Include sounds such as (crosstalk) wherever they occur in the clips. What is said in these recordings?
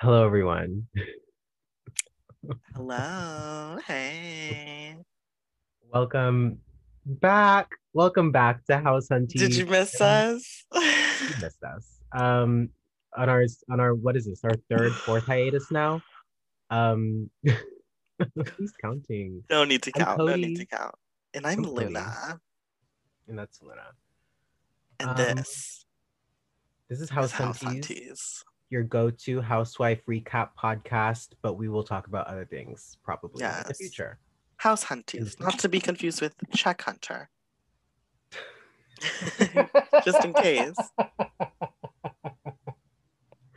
Hello, everyone. Hello. Hey. Welcome back. Welcome back to House Hunting. Did you miss us? You missed us. Um, on our on our what is this? Our third, fourth hiatus now. Um, (laughs) who's counting? no need to I'm count. No need to count. And I'm, Cody. Luna. And that's Luna. And Um, this This is House Hunties. Your go-to housewife recap podcast, but we will talk about other things probably in the Yes. future. House Hunties. Not to be confused with Check Hunter. (laughs) Just in case.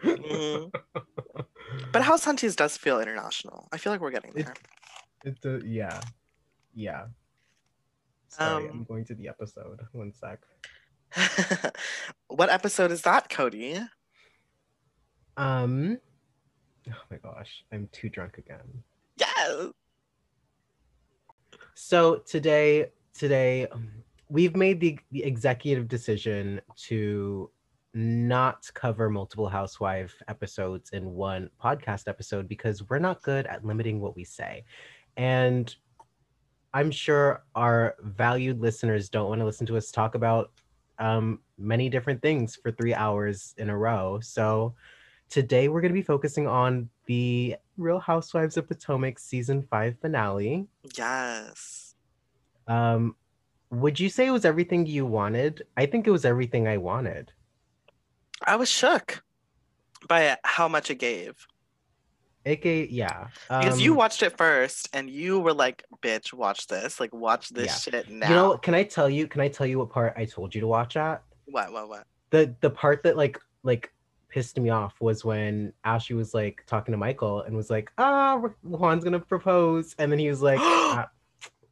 Mhm. But House Hunties does feel international. I feel like we're getting It- there. It's a yeah, yeah. Sorry, I'm Um, going to the episode. One sec. (laughs) what episode is that, Cody? Um. Oh my gosh, I'm too drunk again. Yes. So today, today, um, we've made the, the executive decision to not cover multiple housewife episodes in one podcast episode because we're not good at limiting what we say. And I'm sure our valued listeners don't want to listen to us talk about um, many different things for three hours in a row. So today we're going to be focusing on the Real Housewives of Potomac season five finale. Yes. Um, would you say it was everything you wanted? I think it was everything I wanted. I was shook by how much it gave. It gave, yeah. Because you um, watched it first and you were like, bitch, watch this. Like, watch this Yeah. shit now. You know, can I tell you? Can I tell you what part I told you to watch at? what, what, what? The the part that like like pissed me off was when Ashley was like talking to Michael and was like, "Ah, Juan's gonna propose," and then he was like, (gasps) ah,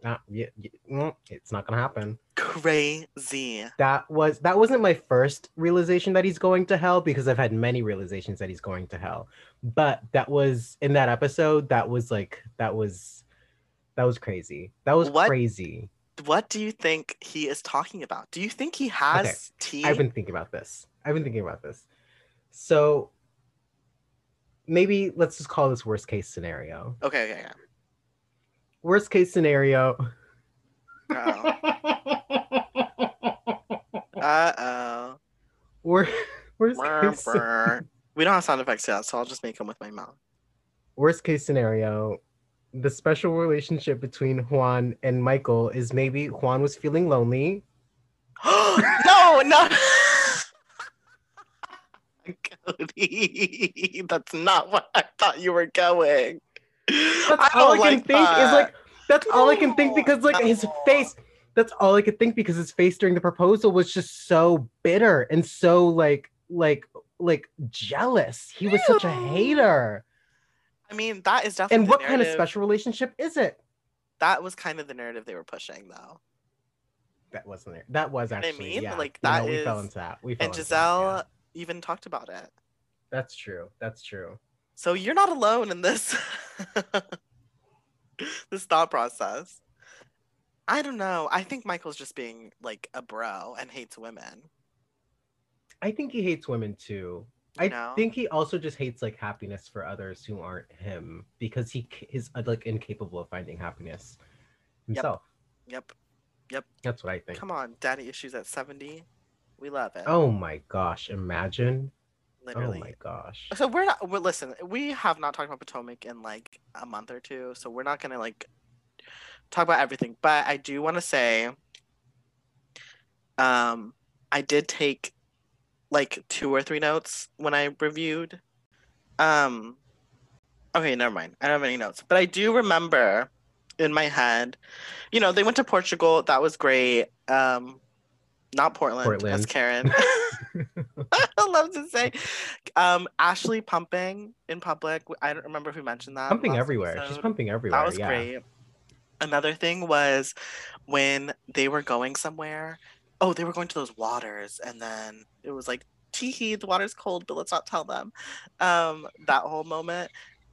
ah, yeah, yeah, mm, "It's not gonna happen." Crazy. that was that wasn't my first realization that he's going to hell because I've had many realizations that he's going to hell. But that was in that episode, that was like that was that was crazy. That was What? crazy. What do you think he is talking about? Do you think he has tea? I've been thinking about this. I've been thinking about this. So maybe let's just call this worst case scenario. Okay, okay, Worst case scenario. Uh oh. (laughs) Wor- worst Uh case oh. we don't have sound effects yet, so I'll just make them with my mouth. worst case scenario, the special relationship between Juan and Michael is maybe Juan was feeling lonely. (gasps) no, no. Cody, (laughs) that's not what I thought you were going. That's all I can like think is like that's all I can think because like his face. That's all I could think because his face during the proposal was just so bitter and so like like like jealous. He was such a hater. I mean, that is definitely And what kind of special relationship is it? That was kind of the narrative they were pushing, though. That wasn't there. That was You know I actually mean? yeah. Like, You know, that we fell into that. We fell And into that, yeah. Even talked about it. That's true. That's true. So you're not alone in this (laughs) this thought process. I don't know. I think Michael's just being like a bro and hates women. I think he hates women too. You I know? think he also just hates like happiness for others who aren't him because he is uh, like incapable of finding happiness himself. Yep. Yep. That's what I think. Come on, daddy issues at 70. We love it. Oh my gosh! Imagine. literally. Oh my gosh. So we're not. We're listen. We have not talked about Potomac in like a month or two, so we're not gonna like talk about everything. But I do want to say, um, I did take like two or three notes when I reviewed. Um, okay, never mind. I don't have any notes, but I do remember in my head, you know, they went to Portugal. That was great. Um, not Portland, Portland. Karen. (laughs) (laughs) I love to say. Um, Ashley pumping in public. I don't remember if we mentioned that. pumping everywhere. She's pumping everywhere. That was yeah. great. Another thing was when they were going somewhere. Oh, they were going to those waters, and then it was like, tee hee, the water's cold, but let's not tell them. Um, that whole moment.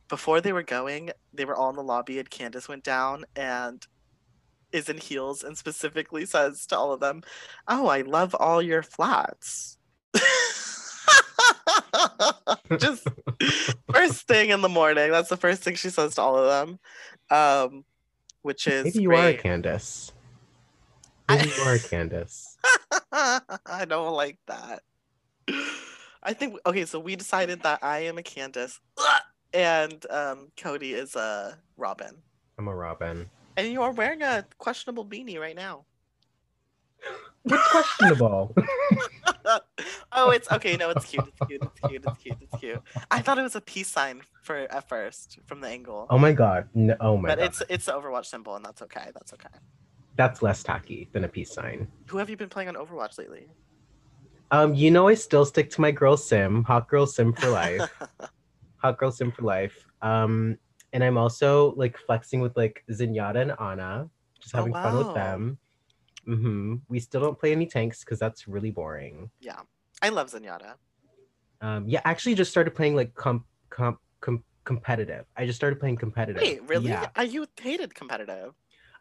Before they were going, they were all in the lobby, and Candace went down and is in heels and specifically says to all of them, Oh, I love all your flats. (laughs) Just first thing in the morning. That's the first thing she says to all of them. Um, which is Maybe you great. are a Candace. Maybe you are a Candace. (laughs) I don't like that. I think okay, so we decided that I am a Candace and um Cody is a Robin. I'm a Robin. And you are wearing a questionable beanie right now. What's questionable? (laughs) (laughs) oh, it's okay. No, it's cute. It's cute. It's cute. It's cute. It's cute. I thought it was a peace sign for at first from the angle, oh my god. No, oh my but god. it's it's the Overwatch symbol, and that's okay. That's okay. That's less tacky than a peace sign. Who have you been playing on Overwatch lately? Um, you know I still stick to my girl sim, hot girl sim for life. (laughs) hot girl sim for life. Um, and I'm also like flexing with like Zenyatta and Ana, just Oh, having fun with wow. them. hmm We still don't play any tanks because that's really boring. yeah, I love Zenyatta. Um, yeah, actually, just started playing like comp comp com- competitive. I just started playing competitive. Wait, really? Yeah, I you hated competitive.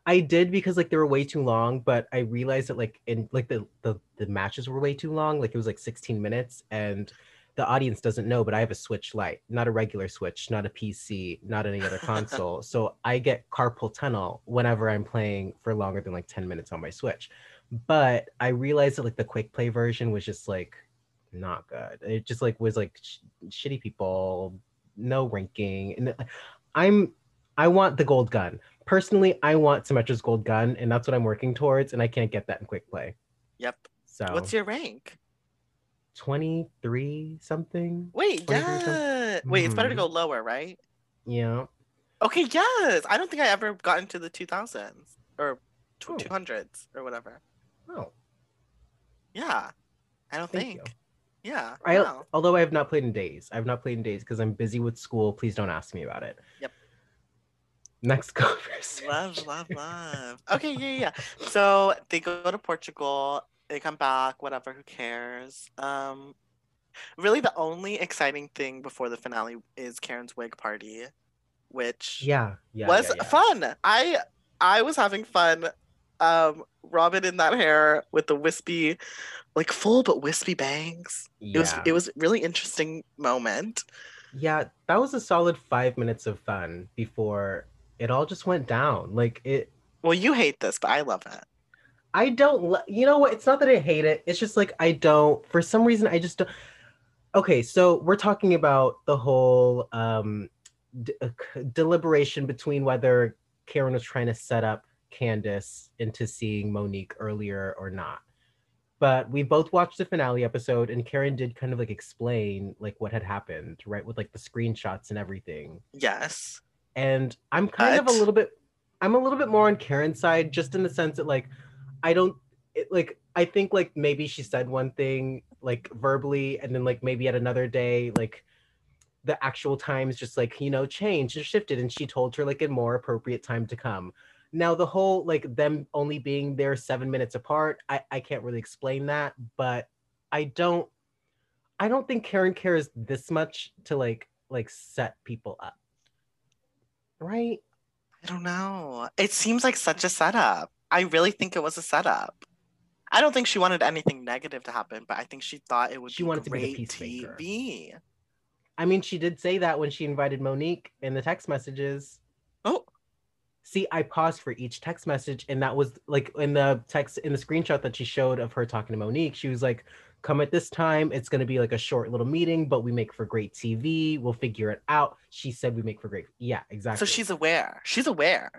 I did because like they were way too long, but I realized that like in like the the the matches were way too long. Like it was like 16 minutes, and the audience doesn't know, but I have a Switch Lite, not a regular Switch, not a PC, not any other (laughs) console. So I get carpal tunnel whenever I'm playing for longer than like 10 minutes on my Switch. But I realized that like the quick play version was just like not good. It just like was like sh- shitty people, no ranking, and uh, I'm I want the gold gun. Personally, I want Symmetra's gold gun, and that's what I'm working towards, and I can't get that in quick play. Yep. So What's your rank? 23 something? Wait, 23 something? yeah. Wait, it's better to Mhm. go lower, right? Yeah. Okay, yes. I don't think I ever got into the 2000s or tw- Oh. 200s or whatever. Oh, Yeah. I don't Thank you. think. Yeah. I although I have not played in days. I've not played in days because I'm busy with school. Please don't ask me about it. Yep. Next (laughs) conversation. Love, love, love. Okay, yeah. yeah. So they go to Portugal. They come back. Whatever. Who cares? Um, really, the only exciting thing before the finale is Karen's wig party, which Yeah, yeah. was yeah, yeah. fun. I I was having fun. Um, Robin in that hair with the wispy, like full but wispy bangs. It was it was really interesting moment. yeah, that was a solid five minutes of fun before it all just went down. Like it Well, you hate this, but I love it. I don't you know what? It's not that I hate it. It's just like I don't for some reason I just don't Okay, so we're talking about the whole um d- uh, deliberation between whether Karen was trying to set up Candace into seeing Monique earlier or not. But we both watched the finale episode and Karen did kind of like explain like what had happened, right? With like the screenshots and everything Yes. and i'm kind of a little bit i'm a little bit more on karen's side just in the sense that like i don't it, like i think like maybe she said one thing like verbally and then like maybe at another day like the actual times just like you know changed and shifted and she told her like a more appropriate time to come now the whole like them only being there seven minutes apart i i can't really explain that but i don't i don't think karen cares this much to like like set people up right I don't know. It seems like such a setup. I really think it was a setup. I don't think she wanted anything negative to happen, but I think she thought it would She be wanted to be great peacemaker. TV. I mean, she did say that when she invited Monique in the text messages. Oh, See, I paused for each text message, and that was like in the text in the screenshot that she showed of her talking to Monique. She was like, "Come at this time. It's going to be like a short little meeting, but we make for great TV. We'll figure it out." She said, "We make for great." Yeah, exactly. so she's aware. She's aware.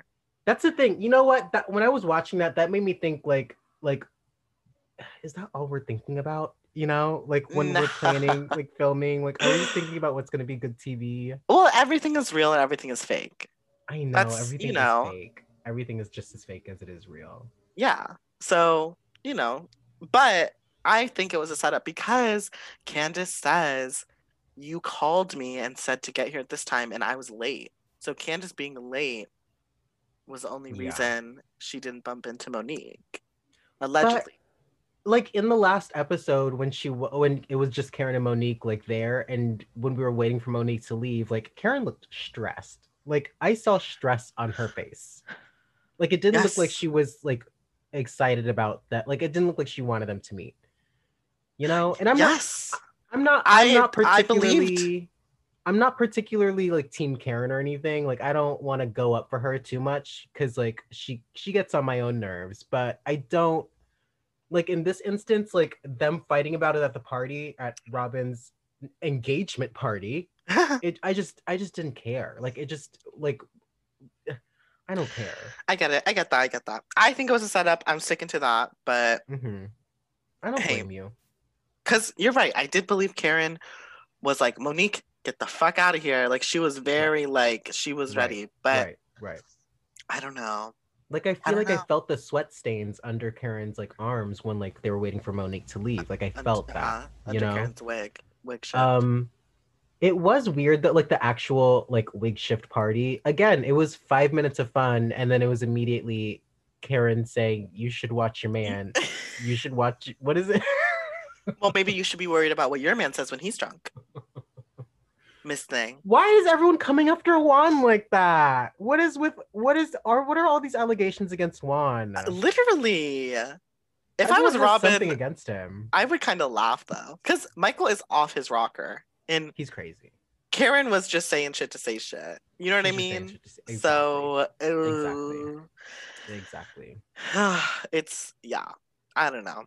That's the thing. You know what? That when I was watching that, that made me think like, like, is that all we're thinking about? You know, like when Nah. we're (laughs) planning, like filming, like, are we thinking about what's going to be good TV? Well, everything is real and everything is fake. I know That's- you everything know. is fake. Everything is just as fake as it is real. Yeah. So, you know, but I think it was a setup because Candace says, You called me and said to get here at this time, and I was late. So, Candace being late was the only Yeah. reason she didn't bump into Monique. Allegedly. Like in the last episode when she when it was just Karen and Monique like there, and when we were waiting for Monique to leave, like Karen looked stressed. Like I saw stress on her face. Like it didn't look like she was like excited about that. Like it didn't look like she wanted them to meet. You know, and I'm not yes. I'm I'm not. I'm I- not I particularly. I'm not particularly like Team Karen or anything. Like I don't want to go up for her too much because like she she gets on my own nerves. But I don't like in this instance like them fighting about it at the party at Robin's engagement party. (laughs) It I just I just didn't care. Like it just like I don't care. I get it. I get that. I get that. I think it was a setup. I'm sticking to that. But hmm I don't Hey. blame you. because you're right, I did believe Karen was like, Monique, get the fuck out of here. Like she was very like she was Right, ready. But right, right. I don't know. Like I feel don't like I felt the sweat stains under Karen's like arms when like they were waiting for Monique to leave. Like I felt that. uh, you know? Karen's wig. Wig shift. Um it was weird that like the actual like wig shift party again, it was five minutes of fun and then it was immediately Karen saying, You should watch your man. (laughs) You should watch what is it? (laughs) well, maybe you should be worried about what your man says when he's drunk. Miss Thing. Why is everyone coming after Juan like that? What is with what is are what are all these allegations against Juan? Literally. If I was Robin, something against him. I would kind of laugh though, because Michael is off his rocker, and He's crazy. Karen was just saying shit to say shit. You know what I He's just saying mean? Exactly. So Exactly. uh, exactly. (sighs) it's yeah i don't know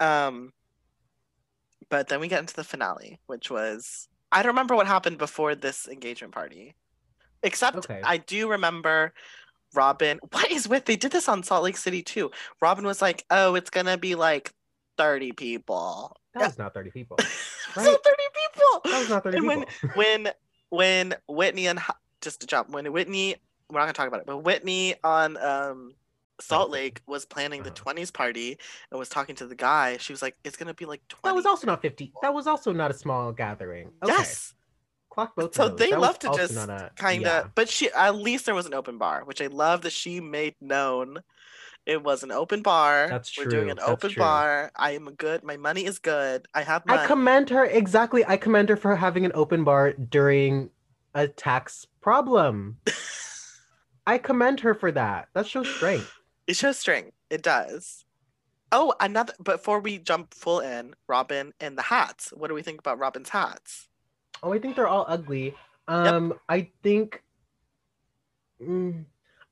um but then we get into the finale which was i don't remember what happened before this engagement party except Okay. i do remember robin what is with they did this on salt lake city too robin was like oh it's gonna be like 30 people That was not 30 people. (laughs) so Right. 30 people That was not 30 And people. when (laughs) when when Whitney and just to jump when Whitney we're not gonna talk about it, but Whitney on um Salt Lake was planning the Uh-huh. 20s party and was talking to the guy. She was like, "It's gonna be like 20." that was also not 50. That was also not a small gathering. Okay. yes. Clock both So they That love to just kind of, yeah. but she at least there was an open bar, which I love that she made known. It was an open bar. That's true. We're doing an that's open true. bar. I am good. My money is good. I have money. I commend her exactly. I commend her for having an open bar during a tax problem. (laughs) I commend her for that. That shows strength. It shows strength. It does. Oh, another. Before we jump full in, Robin and the hats. What do we think about Robin's hats? Oh, I think they're all ugly. Um, I think. Mm,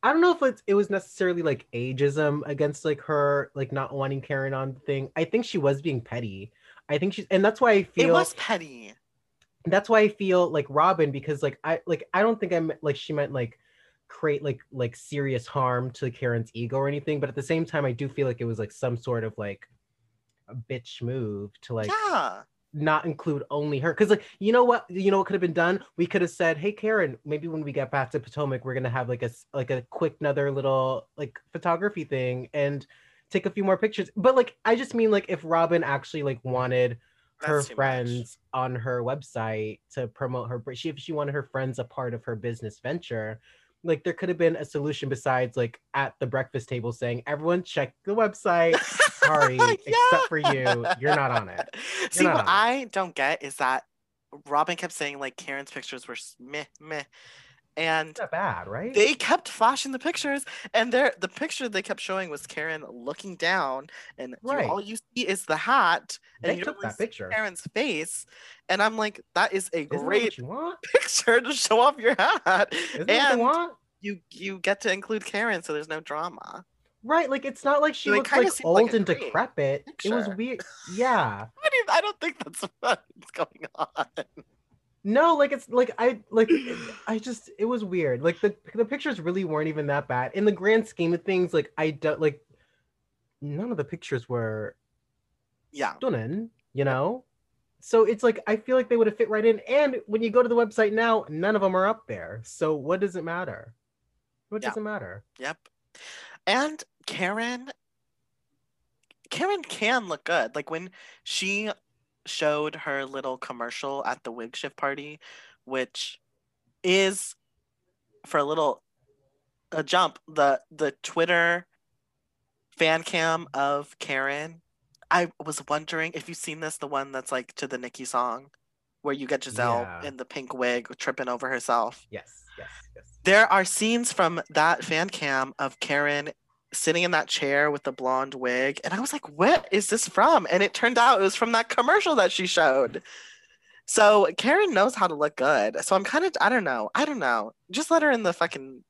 I don't know if it's, it was necessarily like ageism against like her like not wanting Karen on the thing. I think she was being petty. I think she's, and that's why I feel It was petty. that's why I feel like Robin because like I like I don't think I'm like she meant like create like like serious harm to Karen's ego or anything, but at the same time I do feel like it was like some sort of like a bitch move to like yeah. not include only her because like you know what you know what could have been done we could have said hey karen maybe when we get back to potomac we're gonna have like a like a quick another little like photography thing and take a few more pictures but like i just mean like if robin actually like wanted her too much. friends on her website to promote her she if she wanted her friends a part of her business venture like there could have been a solution besides like at the breakfast table saying everyone check the website. Sorry (laughs) except for you. You're not on it. (laughs) See, what it. I don't get is that Robin kept saying like Karen's pictures were meh meh, and It's not bad, right? they kept flashing the pictures, and there the picture they kept showing was Karen looking down, and you- all you see is the hat, and They you took don't that see picture. Karen's face, and I'm like, that is a Isn't great picture to show off your hat, Isn't that what they and want? you you get to include Karen, so there's no drama. Right, like it's not like she So looks like seemed like old and decrepit. It was weird. (laughs) Yeah. I mean, I don't think that's (laughs) what's going on. No, like it's like I like I just it was weird. Like the the pictures really weren't even that bad. In the grand scheme of things, like I don't like none of the pictures were Yeah. stunning, you know? So it's like I feel like they would have fit right in. And when you go to the website now, none of them are up there. So what does it matter? What Yeah. does it matter? Yep. And Karen Karen can look good. Like when she showed her little commercial at the wig shift party, which is for a little a jump, the the Twitter fan cam of Karen. I was wondering if you've seen this, the one that's like to the Nicki song, where you get Gizelle Yeah. in the pink wig tripping over herself Yes, yes, yes. there are scenes from that fan cam of Karen sitting in that chair with the blonde wig. And I was like, what is this from? And it turned out it was from that commercial that she showed. So Karen knows how to look good. So I'm kind of, I don't know. I don't know. Just let her in the fucking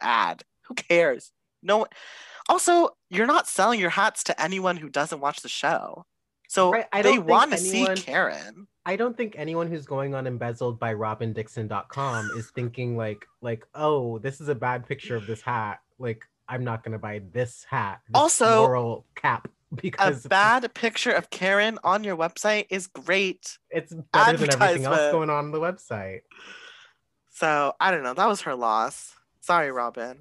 ad. Who cares? No. Also, you're not selling your hats to anyone who doesn't watch the show. So Right, I they want to see Karen. I don't think anyone who's going on embezzled by robindixon.com is thinking like like oh this is a bad picture of this hat like I'm not gonna buy this hat this Also, floral cap (laughs) because A (laughs) bad picture of Karen on your website is great. it's better than everything else going on on the website. So I don't know. That was her loss. Sorry, Robin.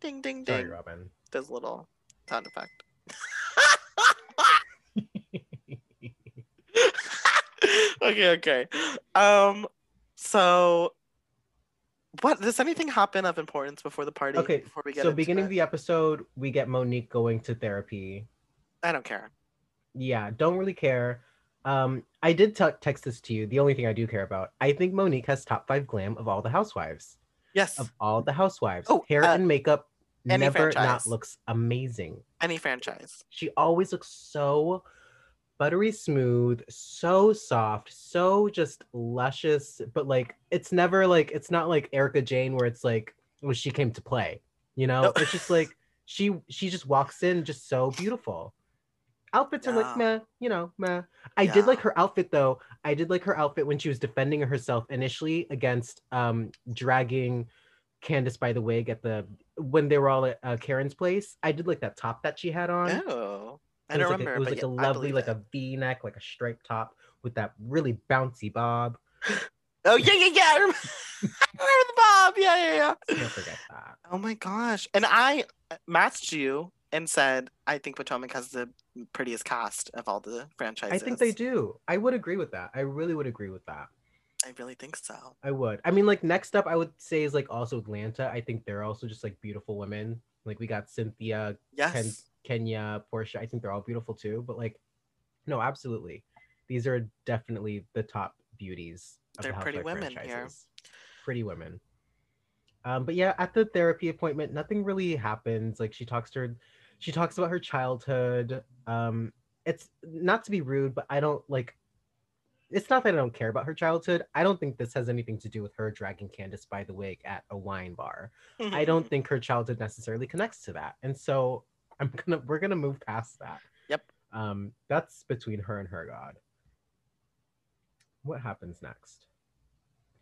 Ding, ding, ding. Sorry, Robin. This little sound effect. (laughs) okay, okay. Um, so what does anything happen of importance before the party? Okay, before we get so beginning it? the episode, we get Monique going to therapy. I don't care. Yeah, don't really care. Um, I did te- text this to you. The only thing I do care about, I think Monique has top five glam of all the housewives. Yes, Of all the housewives, Oh, hair uh, and makeup any never not looks amazing. any franchise. She always looks so buttery smooth, so soft, so just luscious. But like, it's never like it's not like Erika Jayne where it's like when she came to play. You know, No. it's just like she she just walks in just so beautiful. Outfits are like Yeah. meh, you know, meh. I did like her outfit though. I did like her outfit when she was defending herself initially against um dragging Candace by the wig at the when they were all at uh, Karen's place. I did like that top that she had on. Oh, I It don't was like remember. a, it was like a lovely, like a V-neck, like a striped top with that really bouncy bob. (gasps) Oh yeah, yeah, yeah. (laughs) I remember, the bob. Yeah, yeah, yeah. Can't forget that. Oh my gosh. And I uh, matched you and said, I think Potomac has the prettiest cast of all the franchises. I think they do. I would agree with that. I really would agree with that. I really think so. I would. I mean, like next up, I would say is like also Atlanta. I think they're also just like beautiful women. Like we got Cynthia, Yes. Ken, Kenya, Porsha. I think they're all beautiful too. But like, no, absolutely, these are definitely the top beauties. Of They're the pretty women here. Pretty women. Um, but yeah, at the therapy appointment, nothing really happens. Like she talks to her, she talks about her childhood. Um, it's not to be rude, but I don't like. It's not that I don't care about her childhood. I don't think this has anything to do with her dragging Candace by the wig at a wine bar. I don't (laughs) think her childhood necessarily connects to that. And so I'm gonna we're gonna move past that. Yep. Um, that's between her and her God. What happens next?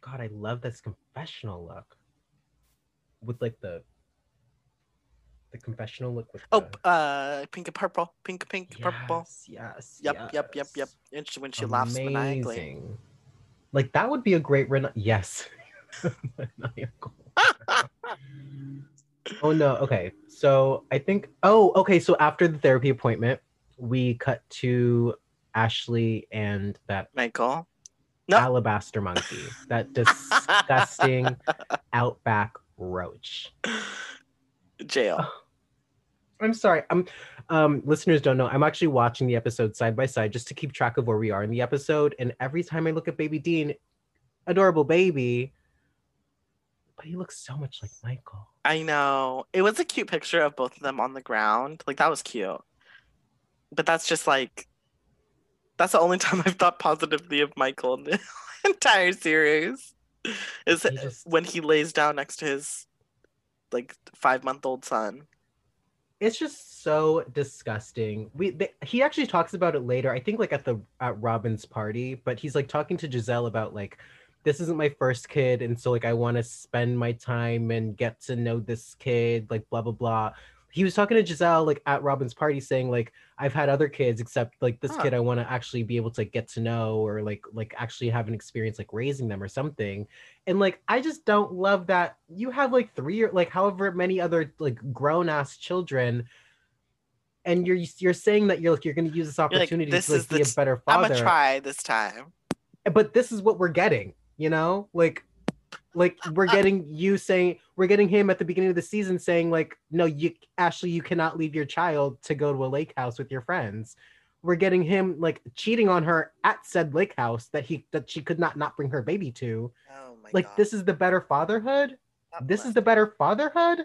God, I love this confessional look. With like the the confessional look with Oh, the, uh, pink and purple, pink, pink, purple. Yes, yes. Yep, yep, yep, yep. And she, when she laughs maniacally. Like that would be a great rena- (laughs) yes. (laughs) Maniacal. (laughs) oh no, okay. So I think oh, okay, so after the therapy appointment, we cut to Ashley and that Michael. No. alabaster monkey. That (laughs) disgusting outback roach. Jail. I'm sorry. I'm um listeners don't know. I'm actually watching the episode side by side just to keep track of where we are in the episode. And every time I look at baby Dean, adorable baby, but he looks so much like Michael. I know. It was a cute picture of both of them on the ground. Like that was cute. But that's just like that's the only (laughs) time I've thought positively of Michael in the (laughs) entire series. Is He just- when he lays down next to his like five month old son. It's just so disgusting. We they, he actually talks about it later. I think like at the at Robin's party, but he's like talking to Gizelle about like this isn't my first kid and so like I want to spend my time and get to know this kid like blah blah blah. He was talking to Gizelle like at Robin's party saying like I've had other kids except like this kid I want to actually be able to like, get to know or like like actually have an experience like raising them or something. And like I just don't love that you have like three or like however many other like grown ass children and you're you're saying that you're like you're going to use this like, opportunity "This to like, be the a better I'm gonna try this time. but this is what we're getting you know like like we're getting you saying we're getting him at the beginning of the season saying like no you ashley you cannot leave your child to go to a lake house with your friends we're getting him like cheating on her at said lake house that he that she could not not bring her baby to Oh my like god. this is the better fatherhood God this is the better fatherhood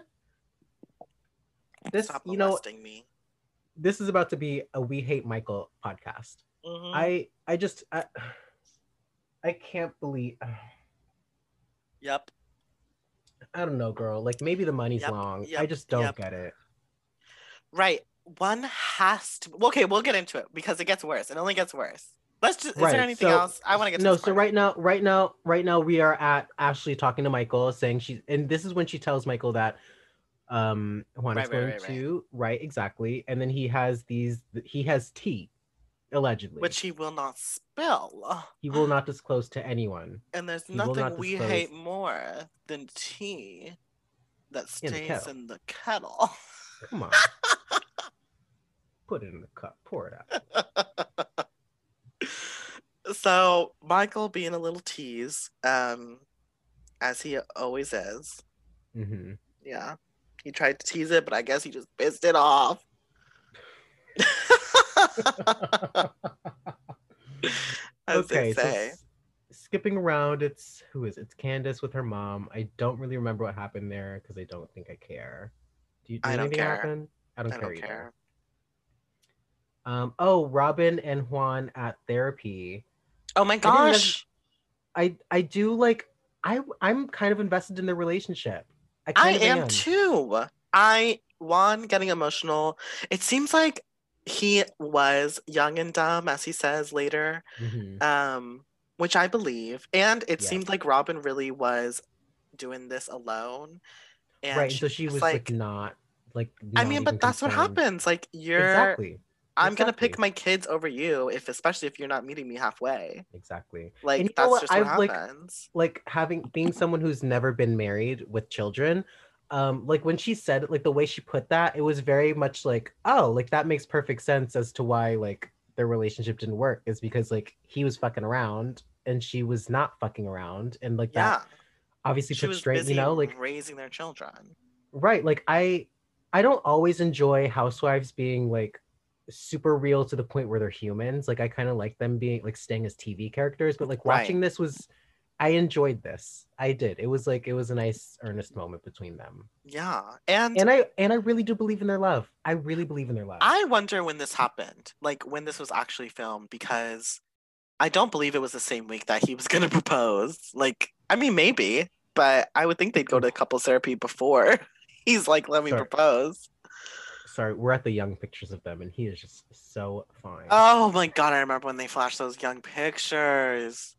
this Stop you know me. this is about to be a we hate Michael podcast. Mhm. I I just I, I can't believe (sighs) Yep. I don't know, girl. Like maybe the money's Yep, long. I just don't yep. get it. Right. One has to. Okay, we'll get into it because it gets worse. It only gets worse. Let's just. Right. Is there anything so- else? I want to get to No, so part. right now, right now, right now, we are at Ashley talking to Michael, saying she, and this is when she tells Michael that um Juan is Right, right, going right, right. to right exactly, and then he has these, he has tea, allegedly, Which he will not spill. he will not disclose to anyone. And there's He nothing not we hate more than tea that In the stays kettle. in the kettle. Come on, (laughs) put it in the cup, pour it out. so Michael being a little tease, um, as he always is. Mm-hmm. Yeah. He tried to tease it, but I guess he just pissed it off. (laughs) Okay, so skipping around, it's who is it? it's Candace with her mom. I don't really remember what happened there because I don't think I care. Do you? Did I don't anything care. happen? I don't I care. don't care. Um. Oh, Robin and Juan at therapy. Oh my gosh. I I do like. I I'm kind of invested in their relationship. I, I am too. I Juan getting emotional. It seems like he was young and dumb, as he says later. Mhm. Um, which I believe. And it Yeah. seemed like Robin really was doing this alone. And Right. So she was was like, not like. I mean, but that's what happens. Like you're Exactly. I'm gonna pick my kids over you if especially if you're not meeting me halfway. Exactly. Like that's what? just what I've, like, happens. like having being someone who's never been married with children um like when she said like the way she put that it was very much like oh like that makes perfect sense as to why like their relationship didn't work is because like he was fucking around and she was not fucking around and like yeah. that obviously She put straight you know like raising their children. right like i i don't always enjoy housewives being like super real to the point where they're humans like i kind of like them being like staying as tv characters but like Right. watching this was i enjoyed this i did it was like it was a nice earnest moment between them Yeah. And, and i and i really do believe in their love i really believe in their love I wonder when this happened, like when this was actually filmed, because I don't believe it was the same week that he was (laughs) gonna propose. Like, I mean, maybe, but I would think they'd go to couples therapy before (laughs) he's like, "Let me Sure. propose." sorry we're at the young pictures of them and he is just so fine Oh my god, I remember when they flashed those young pictures.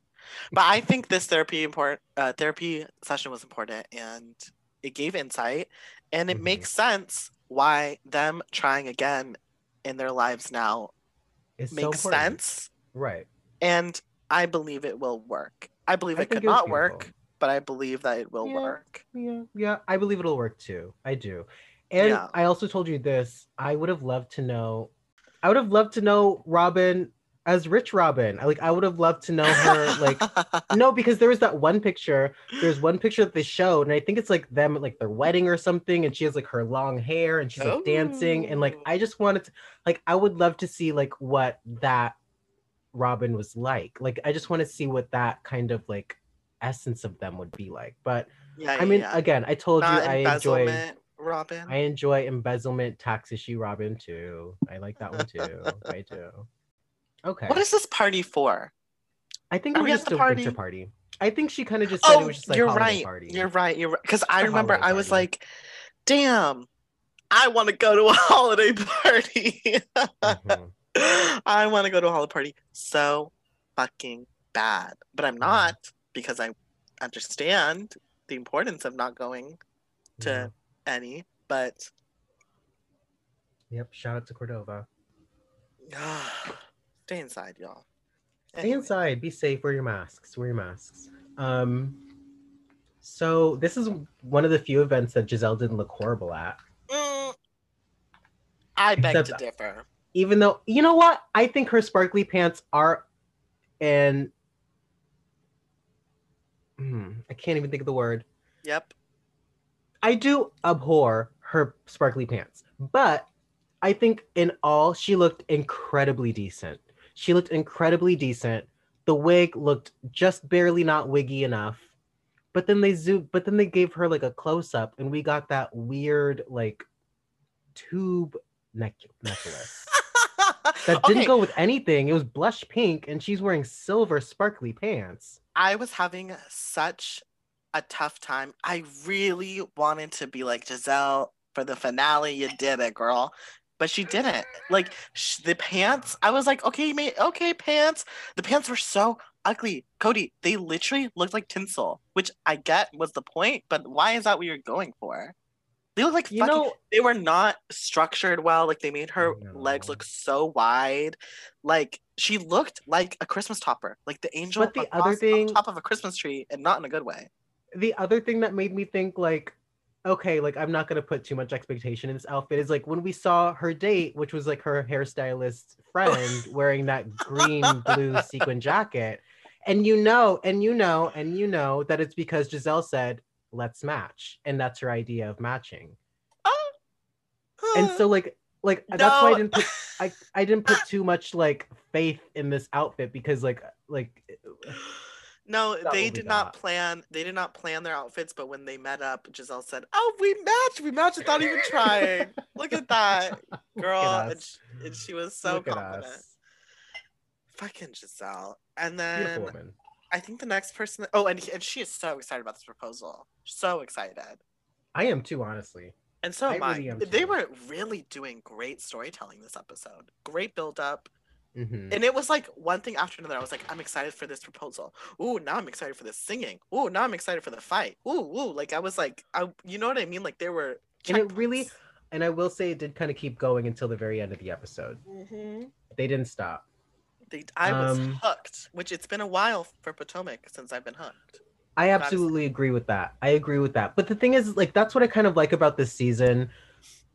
But I think this therapy import uh, therapy session was important, and it gave insight, and it Mhm. makes sense why them trying again in their lives now it's makes important. sense. right and I believe it will work. I believe I it could it not work, beautiful. but I believe that it will Yeah. work. Yeah, yeah, I believe it'll work too. I do. And Yeah. I also told you this. I would have loved to know. I would have loved to know Robin as rich Robin. I like. I would have loved to know her. Like, (laughs) no, because there was that one picture. There's one picture that they showed, and I think it's like them at like their wedding or something, and she has like her long hair and she's like dancing, and like Oh. I just wanted to, like, I would love to see like what that Robin was like. Like, I just want to see what that kind of like essence of them would be like. But yeah, I mean, yeah. again, I told you I enjoy. Robin. I enjoy embezzlement tax issue Robin too. I like that one too. I do. Okay. What is this party for? I think are it was just a party? winter party. I think she kind of just said it Oh, was just like you're right. party. You're right. You're right. Because I remember I was party. like, "Damn, I want to go to a (laughs) holiday party. Mhm. (laughs) I want to go to a holiday party so fucking bad, but I'm not because I understand the importance of not going to Yeah. any. But Yep. Shout out to Cordova. (sighs) stay inside, y'all. Stay inside. Be safe. Wear your masks. Wear your masks. Um. So this is one of the few events that Gizelle didn't look horrible at. Mm, I beg Except- to differ. Even though you know what, I think her sparkly pants are, and Hmm, I can't even think of the word. Yep. I do abhor her sparkly pants, but I think in all she looked incredibly decent. She looked incredibly decent. The wig looked just barely not wiggy enough. But then they zoomed, but then they gave her like a close up and we got that weird like tube neck- necklace (laughs) that didn't Okay, go with anything. It was blush pink, and she's wearing silver sparkly pants. I was having such a tough time. I really wanted to be like Gizelle for the finale. You did it, girl. But she didn't. Like sh- the pants, I was like, okay, mate, okay, pants. The pants were so ugly. Cody, they literally looked like tinsel, which I get was the point, but why is that what you're going for? They look like You fucking know, they were not structured well. Like they made her legs look so wide. Like she looked like a Christmas topper, like the angel But the across- other on thing- top of a Christmas tree, and not in a good way. the other thing that made me think like okay like i'm not to put too much expectation in this outfit is like when we saw her date which was like her hairstylist friend (laughs) wearing that green blue sequin jacket and you know and you know and you know that it's because gizelle said let's match and that's her idea of matching. Uh, and uh, so like like that's why i didn't put i i didn't put (laughs) too much like faith in this outfit because like like (sighs) uh, no, not they did not plan. They did not plan their outfits, but when they met up, Gizelle said, "Oh, we matched. We matched without even trying. Look at that, (laughs) look at girl!" and, she, and she was so Look confident. Fucking Gizelle. And then I think the next person. oh, and and she is so excited about this proposal. So excited. i am too honestly And so I am I. really am they were really doing great storytelling this episode. Great build up. Mhm. And it was like one thing after another. I was like, I'm excited for this proposal. Ooh, now I'm excited for the singing. Ooh, now I'm excited for the fight. Ooh, ooh. Like I was like, I, you know what I mean? Like there were. And it really- and I will say it did kind of keep going until the very end of the episode. Mhm. They didn't stop. They, I was Um, hooked, which it's been a while for Potomac since I've been hooked. I absolutely agree with that. I agree with that. But the thing is, like, that's what I kind of like about this season.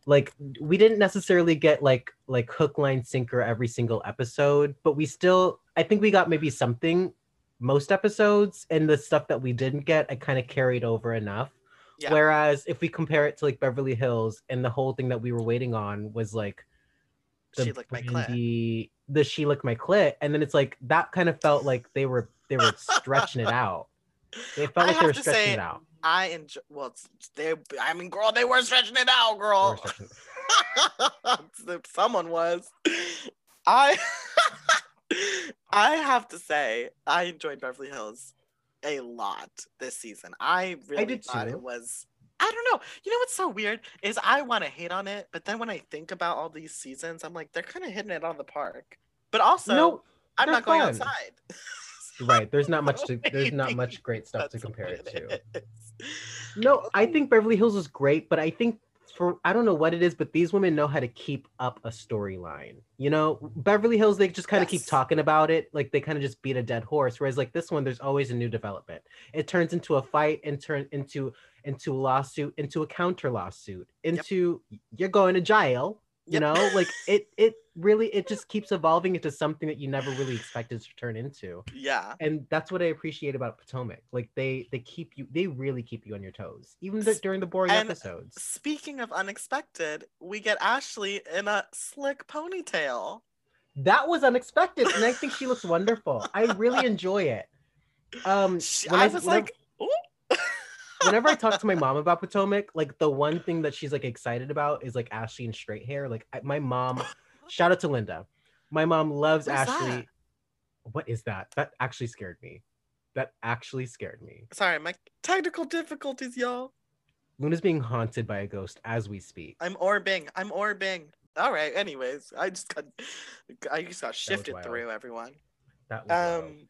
Like, we didn't necessarily get like like hook, line, sinker every single episode, but we still, I think we got maybe something most episodes, and the stuff that we didn't get, I kind of carried over enough. Yeah. Whereas if we compare it to like Beverly Hills, and the whole thing that we were waiting on was like the She licked my clit. the she licked my clit, and then it's like that kind of felt like they were they were (laughs) stretching it out. They felt I like they were stretching say, it out. I enjoy. Well, they. I mean, girl, they were stretching it out, girl. (laughs) Someone was. I. (laughs) I have to say, I enjoyed Beverly Hills a lot this season. I really did thought too. it was. I don't know. You know what's so weird is I want to hate on it, but then when I think about all these seasons, I'm like, they're kind of hitting it on the park. But also, no, I'm not going fun. outside. (laughs) right. There's not much to there's not much great stuff to compare it to. is. No, I think Beverly Hills is great, but I think for I don't know what it is, but these women know how to keep up a storyline. You know, Beverly Hills they just kind of keep talking about it, like they kind of just beat a dead horse. Whereas like this one, there's always a new development. It turns into a fight and turn into into a lawsuit, into a counter lawsuit, into you're going to jail. You Yep. know, like (laughs) it it really it just keeps evolving into something that you never really expected to turn into Yeah. and that's what I appreciate about Potomac. Like they they keep you they really keep you on your toes, even th- during the boring And- episodes. Speaking of unexpected, we get Ashley in a slick ponytail. That was unexpected, and I think she looks (laughs) wonderful. I really enjoy it. (laughs) Um, She- I I- was whenever- like, Ooh. Whenever I talk to my mom about Potomac, like the one thing that she's like excited about is like Ashley and straight hair. Like I, my mom, (gasps) shout out to Linda. My mom loves Ashley. that? What is that? That actually scared me. That actually scared me. Sorry, my technical difficulties, y'all. Luna's being haunted by a ghost as we speak. I'm orbing. I'm orbing. All right. Anyways, I just got, I just got shifted through everyone. That was wild. Um,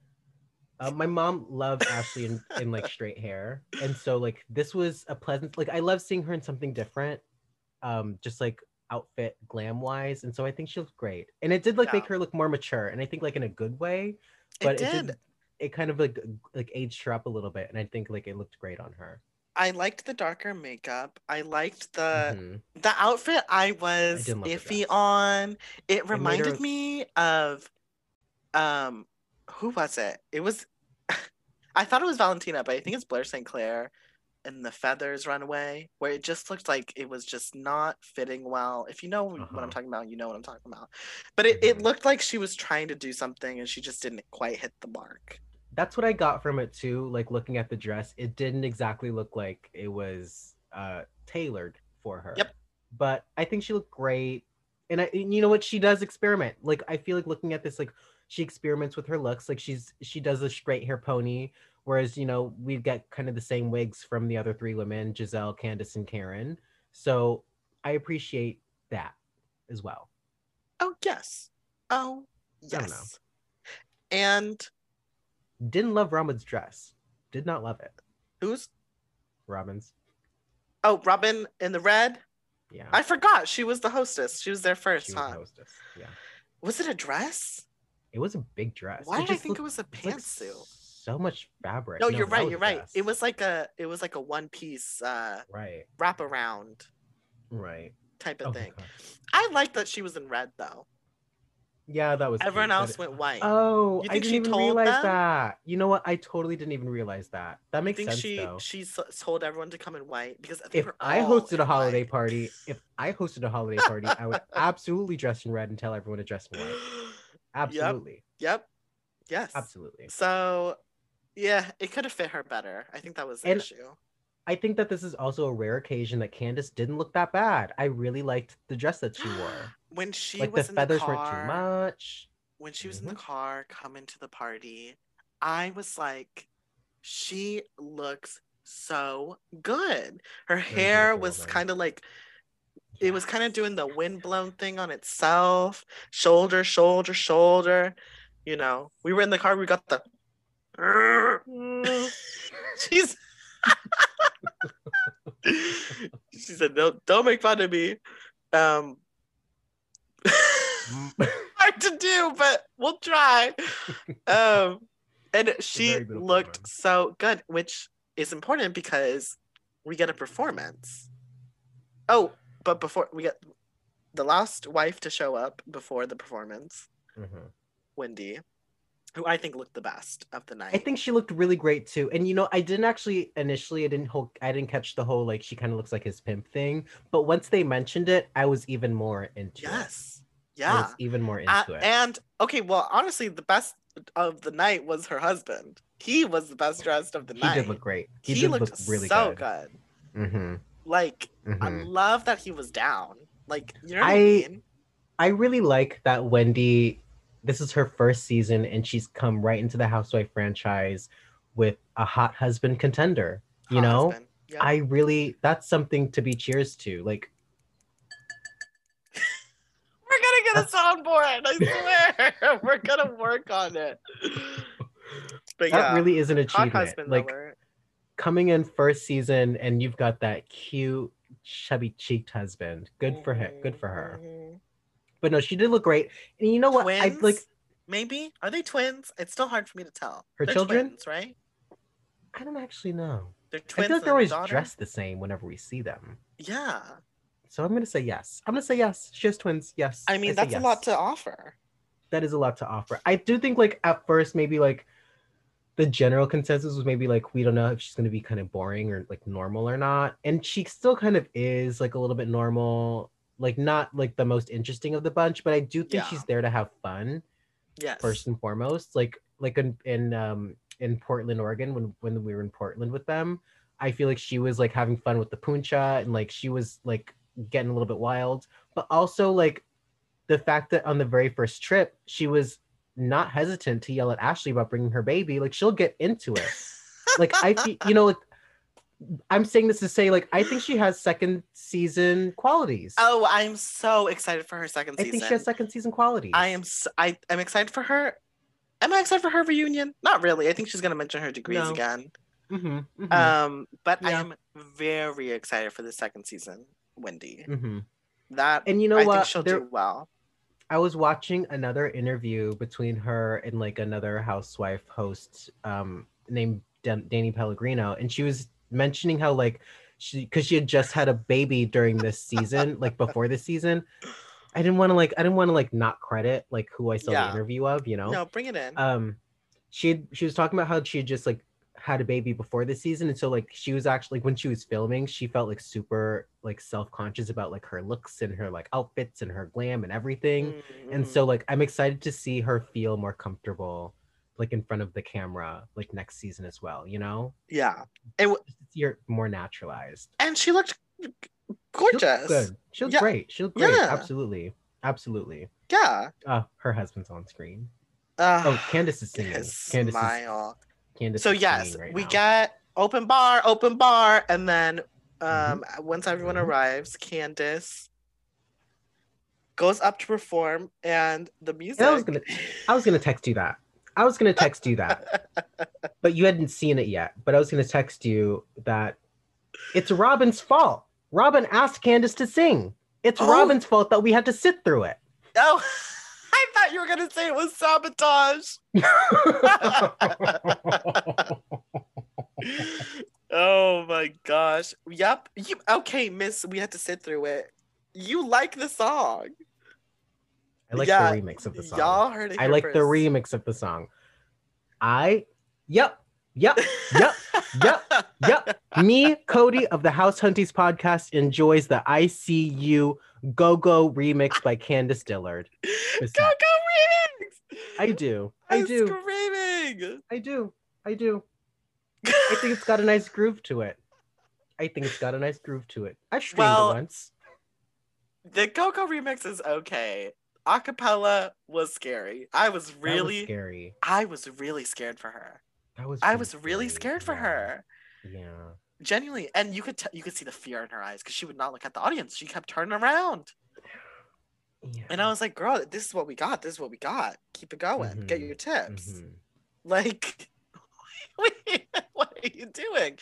Uh, my mom loves Ashley in, in like straight hair, and so like this was a pleasant. Like I love seeing her in something different, um, just like outfit glam wise, and so I think she looks great. And it did like make her look more mature, and I think like in a good way. it But did. did- It kind of like like aged her up a little bit, and I think like it looked great on her. I liked the darker makeup. I liked the Mhm. the outfit I was the iffy on. It made her- reminded me of um who was it? It was I thought it was Valentina, but I think it's Blair St. Clair and the feathers runaway, where it just looked like it was just not fitting well. If you know what Uh-huh. I'm talking about, you know what I'm talking about. But it, it Mhm. looked like she was trying to do something and she just didn't quite hit the mark. That's what I got from it too. Like looking at the dress, it didn't exactly look like it was uh tailored for her. Yep. but I think she looked great. And I, and you know what? She does experiment. Like I feel like looking at this, like she experiments with her looks. Like she's she does a straight hair pony, whereas you know we get kind of the same wigs from the other three women, Gizelle, Candace, and Karen. So I appreciate that as well. Oh yes. Oh I don't know. yes. And Didn't love Robin's dress. Did not love it. who's Robin's. oh Robin in the red? Yeah. I forgot she was the hostess. She was there first, she was huh? the hostess. Yeah. Was it a dress? It was a big dress. Why did I think it was a pantsuit? So much fabric. No, you're right. You're right. dress. It was like a it was like a one piece uh right. wrap around Right. type of Oh thing. I like that she was in red though. Yeah, that was. Everyone cute, else went white. Oh, I didn't even realize them? that. You know what? I totally didn't even realize that. That makes think sense she though. she told everyone to come in white because they if I hosted a holiday white. party, if I hosted a holiday party, I would (laughs) absolutely dress in red and tell everyone to dress in white. (laughs) Absolutely. Yep. Yes. Absolutely. So, yeah, it could have fit her better. I think that was the And- issue. I think that this is also a rare occasion that Candiace didn't look that bad. I really liked the dress that she wore. (gasps) When she like the was in feathers the weren't car, too much. when she was in the Mhm. car coming to the party, I was like, she looks so good. Her hair was kind of like it was kind of doing the windblown thing on itself, shoulder, shoulder, shoulder. You know, we were in the car, we got the (laughs) she's (laughs) she said, Don't don't make fun of me. Um (laughs) hard to do, but we'll try. Um, and she looked so good, which is important because we get a performance. Oh, but before we get the last wife to show up before the performance, Mhm. Wendy, who I think looked the best of the night. I think she looked really great too. And you know, I didn't actually initially I didn't whole I didn't catch the whole like she kind of looks like his pimp thing. But once they mentioned it, I was even more into it. yes, I yeah. was even more Uh, into it. and okay, well, honestly, the best of the night was her husband. He was the best dressed of the he night. He did look great. He, He, did looked look really so good. good. hmm Like I hmm love that he was down. Like you know I, I- mean? I really like that Wendy. This is her first season, and she's come right into the Housewife franchise with a hot husband contender. You Hot know. I really that's something to be cheers to. Like (laughs) We're gonna get a soundboard. I (laughs) swear, (laughs) we're gonna work on it. But that yeah, really is an hot achievement. husband like alert. Coming in first season, and you've got that cute, chubby cheeked husband. Good for him. Good for her. Mhm. But no, she did look great. And you know what? I like Maybe are they twins? It's still hard for me to tell. Her They're children? twins, right? I don't actually know. They're twins. I feel like they're always daughter? dressed the same whenever we see them. Yeah, So I'm gonna say yes. I'm gonna say yes. She has twins. Yes. I mean say that's a lot to offer. that is a lot to offer. I do think like at first maybe like the general consensus was maybe like we don't know if she's gonna be kind of boring or like normal or not. And she still kind of is like a little bit normal, like not like the most interesting of the bunch, but I do think Yeah. she's there to have fun Yes. first and foremost. Like like in, in um in Portland, Oregon, when when we were in Portland with them, I feel like she was like having fun with the puncha and like she was like getting a little bit wild. But also like the fact that on the very first trip, she was not hesitant to yell at Ashley about bringing her baby. Like she'll get into it. (laughs) Like I you know, like I'm saying this to say like I think she has second season qualities. Oh, I'm so excited for her second I think she has second season qualities. I am. i am excited for her. Am I excited for her reunion? Not really. I think she's gonna mention her degrees No. again. Mhm, mhm, Um, but I am very excited for the second season, Wendy. mhm. That And you know I what? she'll There- do well. I was watching another interview between her and like another housewife host um named Dan- Danny Pellegrino and she was mentioning how like she cuz she had just had a baby during this season (laughs) like before this season I didn't want to like I didn't want to like not credit like who I saw Yeah. the interview of you know No, bring it in. um she she was talking about how she had just like had a baby before the season and so like she was actually like when she was filming she felt like super like self-conscious about like her looks and her like outfits and her glam and everything and Mm, so like i'm excited to see her feel more comfortable like in front of the camera like next season as well you know yeah, it w- just to see her more naturalized and she looked gorgeous. good. She looks Yeah. great. She looked great. Yeah. Absolutely. Absolutely. Yeah. Uh, her husband's on screen. Uh, Oh, Candiace is singing. Candiace is, smile. Candiace so yes, right we now. get open bar, open bar, and then um Mm-hmm. once everyone Mhm. arrives, Candiace goes up to perform, and the music. And I was gonna I was gonna text you that. I was gonna text you that. (laughs) but you hadn't seen it yet. But I was gonna text you that it's Robyn's fault. Robyn asked Candiace to sing. It's Oh. Robyn's fault that we had to sit through it. Oh, (laughs) thought you were gonna say it was sabotage. (laughs) oh my gosh. Yep. You okay, Miss? We had to sit through it. You like the song? I like Yeah, the remix of the song. Y'all heard it. I like the remix of the song. I yep, yep, yep, yep, yep. (laughs) Me, Cody of the House Hunties podcast enjoys the ICU Go Go remix by Candiace Dillard. Go go remix. I do. I I'm do. Screaming. I do. I do. I think it's (laughs) got a nice groove to it. I think it's got a nice groove to it. I've streamed Well, it once. the Coco remix is okay. Acapella was scary. I was That was really, scary. I was really scared for her. That was. I was really scary. scared for Yeah. her. Yeah. genuinely and you could t- you could see the fear in her eyes because she would not look at the audience she kept turning around Yeah. and i was like girl this is what we got this is what we got keep it going get Mhm, your tips Mhm. like (laughs) what are you doing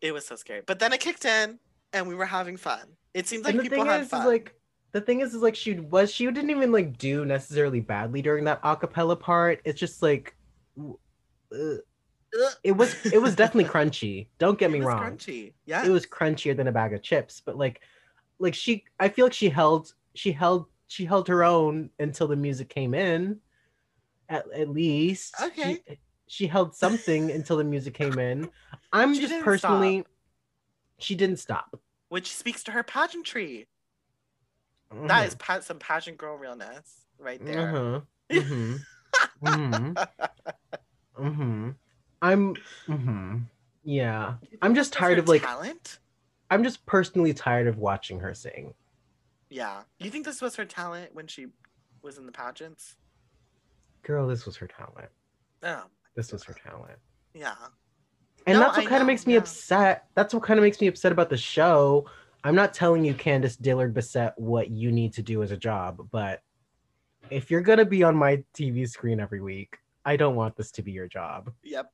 it was so scary but then it kicked in and we were having fun it seems like and the people thing had is, fun is like the thing is, is like she was she didn't even like do necessarily badly during that acapella part. It's just like uh, Ugh. it was it was definitely (laughs) crunchy. Don't get It me was wrong. crunchy yeah It was crunchier than a bag of chips, but like like she I feel like she held she held she held her own until the music came in. At, at least Okay. she, she held something until the music came in. I'm She just personally she didn't stop. which speaks to her pageantry Mm-hmm. that is pa- some pageant girl realness right there Uh-huh. (laughs) Mm-hmm. mm-hmm. Mm-hmm. I'm mm-hmm. Yeah. I'm just tired of like talent I'm just personally tired of watching her sing. Yeah. You think this was her talent when she was in the pageants? Girl, this was her talent. Oh, This was her talent. yeah. And No, that's what kind of makes me yeah. upset. That's what kind of makes me upset about the show. I'm not telling you, Candiace Dillard Bassett, what you need to do as a job, but if you're gonna be on my TV screen every week, I don't want this to be your job. Yep.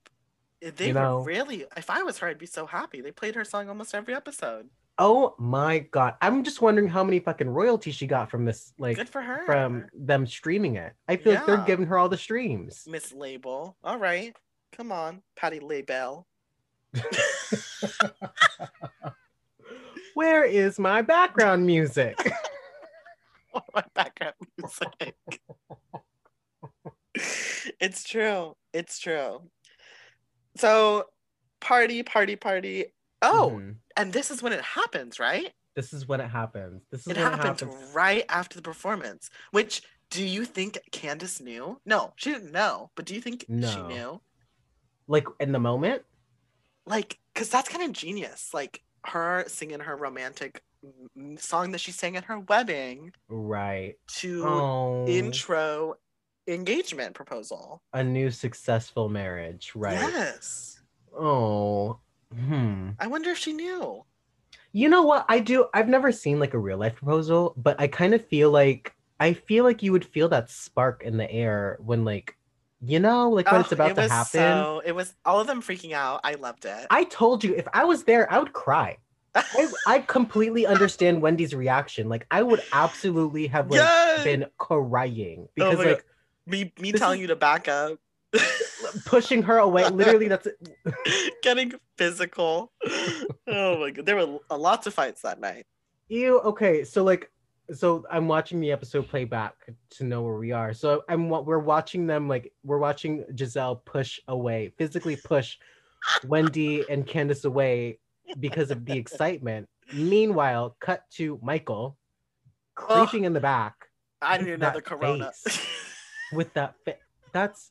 They You were know- really, if I was her, I'd be so happy. They played her song almost every episode. Oh my god. I'm just wondering how many fucking royalties she got from this, like Good for her. from them streaming it. I feel like they're Yeah. giving her all the streams. Miss LaBelle. All right. Come on, Patti LaBelle. Where is my background music? (laughs) my background music. it's true. It's true. So, party, party, party. Oh, Mhm. and this is when it happens, right? This is when it happens. This is It when happened it happens. right after the performance. Which do you think Candiace knew? No, she didn't know. But do you think she knew? Like in the moment? Like, cause that's kind of genius. Like her singing her romantic song that she sang at her wedding Right. to Oh, intro engagement proposal. a new successful marriage. Right. Yes. Oh. Hmm. I wonder if she knew. You know what? I do. I've never seen like a real life proposal, but I kind of feel like I feel like you would feel that spark in the air when like, you know, like when it's Oh, about it to was happen. So it was all of them freaking out. I loved it. I told you if I was there, I would cry. (laughs) I, I completely understand Wendy's reaction. Like I would absolutely have like Yes! been crying because my God. like me me telling is- you to back up. (laughs) pushing her away. Literally, that's (laughs) Getting physical. Oh my god. There were a lots of fights that night. Ew. Okay, so like, so I'm watching the episode play back to know where we are. So I'm we're watching them like we're watching Gizelle push away, physically push Wendy and Candiace away because of the excitement. Meanwhile, cut to Michael Oh. creeping in the back I didn't With even know the corona. with that. Fa- that's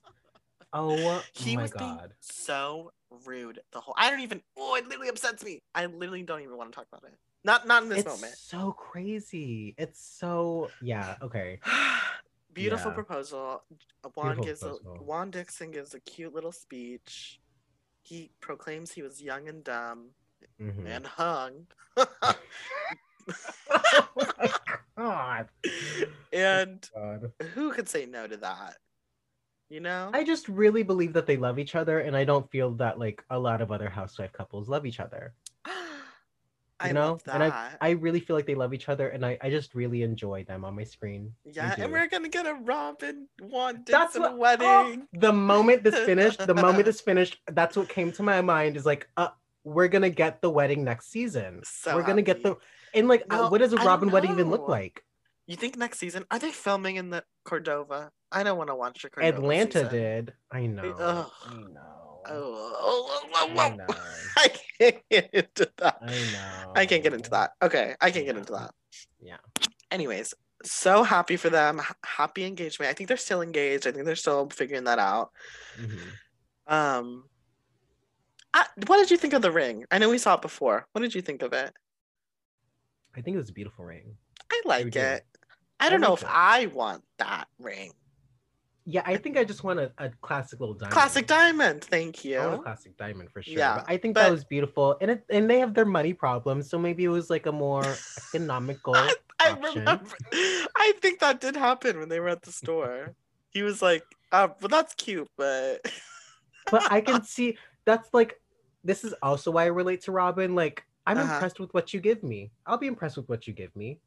oh (laughs) he my was being god. so rude the whole I don't even oh it literally upsets me. I literally don't even want to talk about it. Not not in this it's moment. so crazy. It's so yeah. Okay. (sighs) Beautiful Yeah. proposal. Juan Beautiful gives proposal. a Juan Dixon gives a cute little speech. He proclaims he was young and dumb Mhm. and hung. (laughs) oh (laughs) god. and God. who could say no to that? You know? I just really believe that they love each other, and I don't feel that like a lot of other housewife couples love each other. (gasps) I You know, and I I really feel like they love each other, and I I just really enjoy them on my screen. Yeah, and we're gonna get a Robyn Juan That's what- oh, wedding. the moment this finished, the moment this (laughs) finished, that's what came to my mind is like, uh, we're gonna get the wedding next season. So we're gonna get the and like, uh, what does a Robyn wedding even look like? You think next season are they filming in the Cordova? I don't want to watch Cordova. Atlanta did. I know. Ugh. I know. Oh, oh, oh, I know. (laughs) I can't get into that. I know. I can't get into that. Okay, I can't get into that. Yeah. Anyways, so happy for them. Happy engagement. I think they're still engaged. I think they're still figuring that out. Mhm. Um, I, what did you think of the ring? I know we saw it before. What did you think of it? I think it was a beautiful ring. I like do. it. I I don't know like if it. I want that ring. Yeah, I think I just want a, a classic little diamond. Classic diamond. Thank I want a you. classic diamond for sure. Yeah, but I think but- that was beautiful, and it and they have their money problems, so maybe it was like a more (laughs) economical. I option. remember. I think that did happen when they were at the store. He was like, uh, "Well, that's cute, but." (laughs) but I can see that's like this is also why I relate to Robyn. Like I'm Uh-huh. impressed with what you give me. I'll be impressed with what you give me.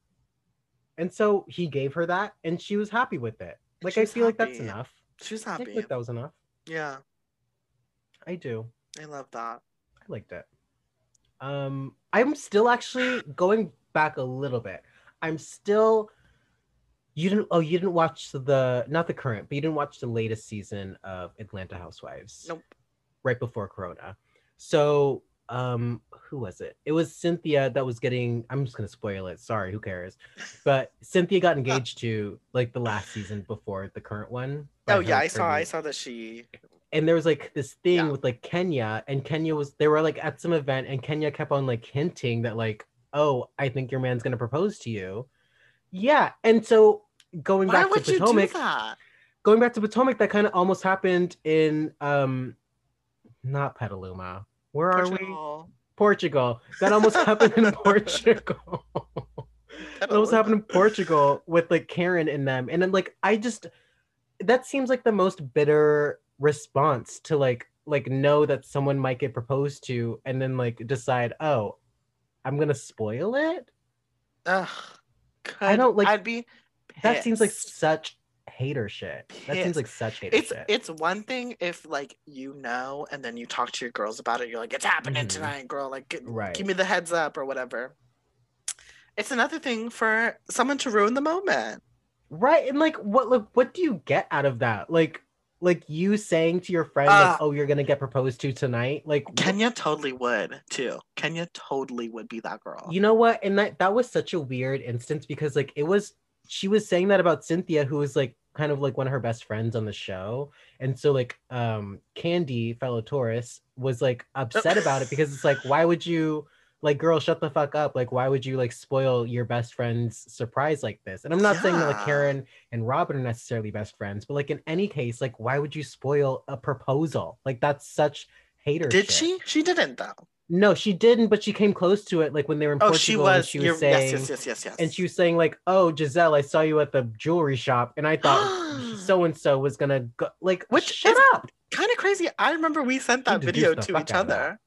And so he gave her that, and she was happy with it. Like I She's feel like that's enough. She was I feel happy. like that was enough. Yeah, I do. I love that. I liked it. Um, I'm still actually going back a little bit. I'm still. You didn't. Oh, you didn't watch the not the current, but you didn't watch the latest season of Atlanta Housewives. Nope. Right before Corona. So, um, who was it? It was Cynthia that was getting. I'm just gonna spoil it. Sorry, who cares? (laughs) But Cynthia got engaged to like the last season before the current one. Oh yeah, I saw. I saw that she. and there was like this thing Yeah. with like Kenya, and Kenya was they were like at some event, and Kenya kept on like hinting that like, oh, I think your man's gonna propose to you. Yeah, and so going Why back to Potomac, going back to Potomac, that kind of almost happened in um, not Petaluma. Where are we? Portugal. Portugal. That almost (laughs) happened in Portugal. (laughs) that almost happened in Portugal with like Karen in them. And then like I just that seems like the most bitter response to like like know that someone might get proposed to and then like decide, oh, I'm gonna spoil it. Ugh, I don't, like, I'd be. That seems like such hater shit. That seems like such hater it's shit. it's one thing if like you know and then you talk to your girls about it you're like it's happening Mhm. tonight girl like g- Right. give me the heads up or whatever it's another thing for someone to ruin the moment right. And like what like what do you get out of that? Like like you saying to your friend, Uh, like, oh, you're gonna get proposed to tonight. Like kenya totally would too kenya totally would be that girl You know what? And that that was such a weird instance because like it was she was saying that about Cynthia, who was like kind of like one of her best friends on the show. And so like um Kandi, fellow Taurus, was like upset about it because it's like, why would you like girl shut the fuck up? Like why would you like spoil your best friend's surprise like this? And I'm not saying that like Karen and Robyn are necessarily best friends, but like in any case, like why would you spoil a proposal? Like that's such hater did shit. she she didn't though No, she didn't, but she came close to it, like when they were in oh Portugal. she and was, she was saying, yes yes yes yes yes and she was saying like, "Oh, Gizelle, I saw you at the jewelry shop, and I thought so and so was gonna go." Like, Which shut up. kind of crazy i remember we sent that video to each out of that. other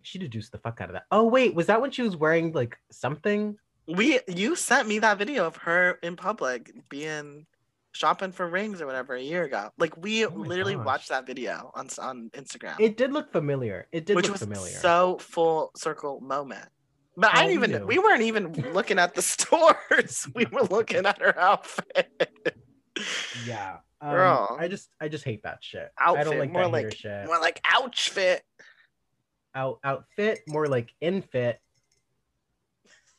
She deduced the fuck out of that. Oh wait, was that when she was wearing like something? we you sent me that video of her in public being shopping for rings or whatever a year ago like we Oh literally gosh. watched that video on on instagram It did look familiar. It did which look was familiar. so full circle moment but Oh, i didn't even knew. we weren't even looking at the (laughs) stores (laughs) we were looking at her outfit yeah. Um, Girl. I just, I just hate that shit. I don't like more that like shit. more like ouch fit Out, outfit, more like infit.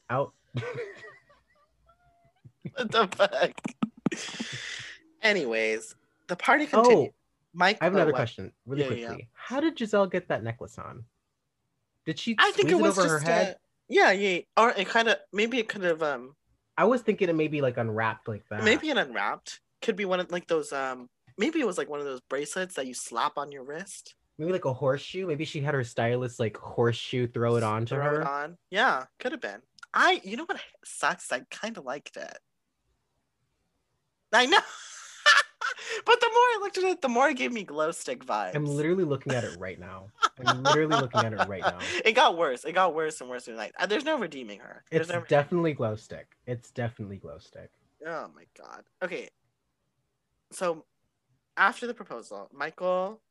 Out. (laughs) what the fuck anyways the party continued Oh, mike I have another what? question, really Yeah, yeah, quickly. How did Gizelle get that necklace on? Did she i think it was over just her head? Yeah, yeah. Or it kind of maybe it could have um I was thinking it maybe like unwrapped like that. maybe it unwrapped. Could be one of like those um maybe it was like one of those bracelets that you slap on your wrist. maybe like a horseshoe. Maybe she had her stylist like horseshoe throw it onto throw her. it on. Yeah, could have been. I you know what sucks? I kind of liked it. I know. (laughs) but the more I looked at it, the more it gave me glow stick vibes. I'm literally looking at it right now. I'm literally looking at it right now. (laughs) It got worse. It got worse and worse. And like, there's no redeeming her. There's It's no. definitely glow stick. It's definitely glow stick. Oh my god. Okay. So after the proposal, Michael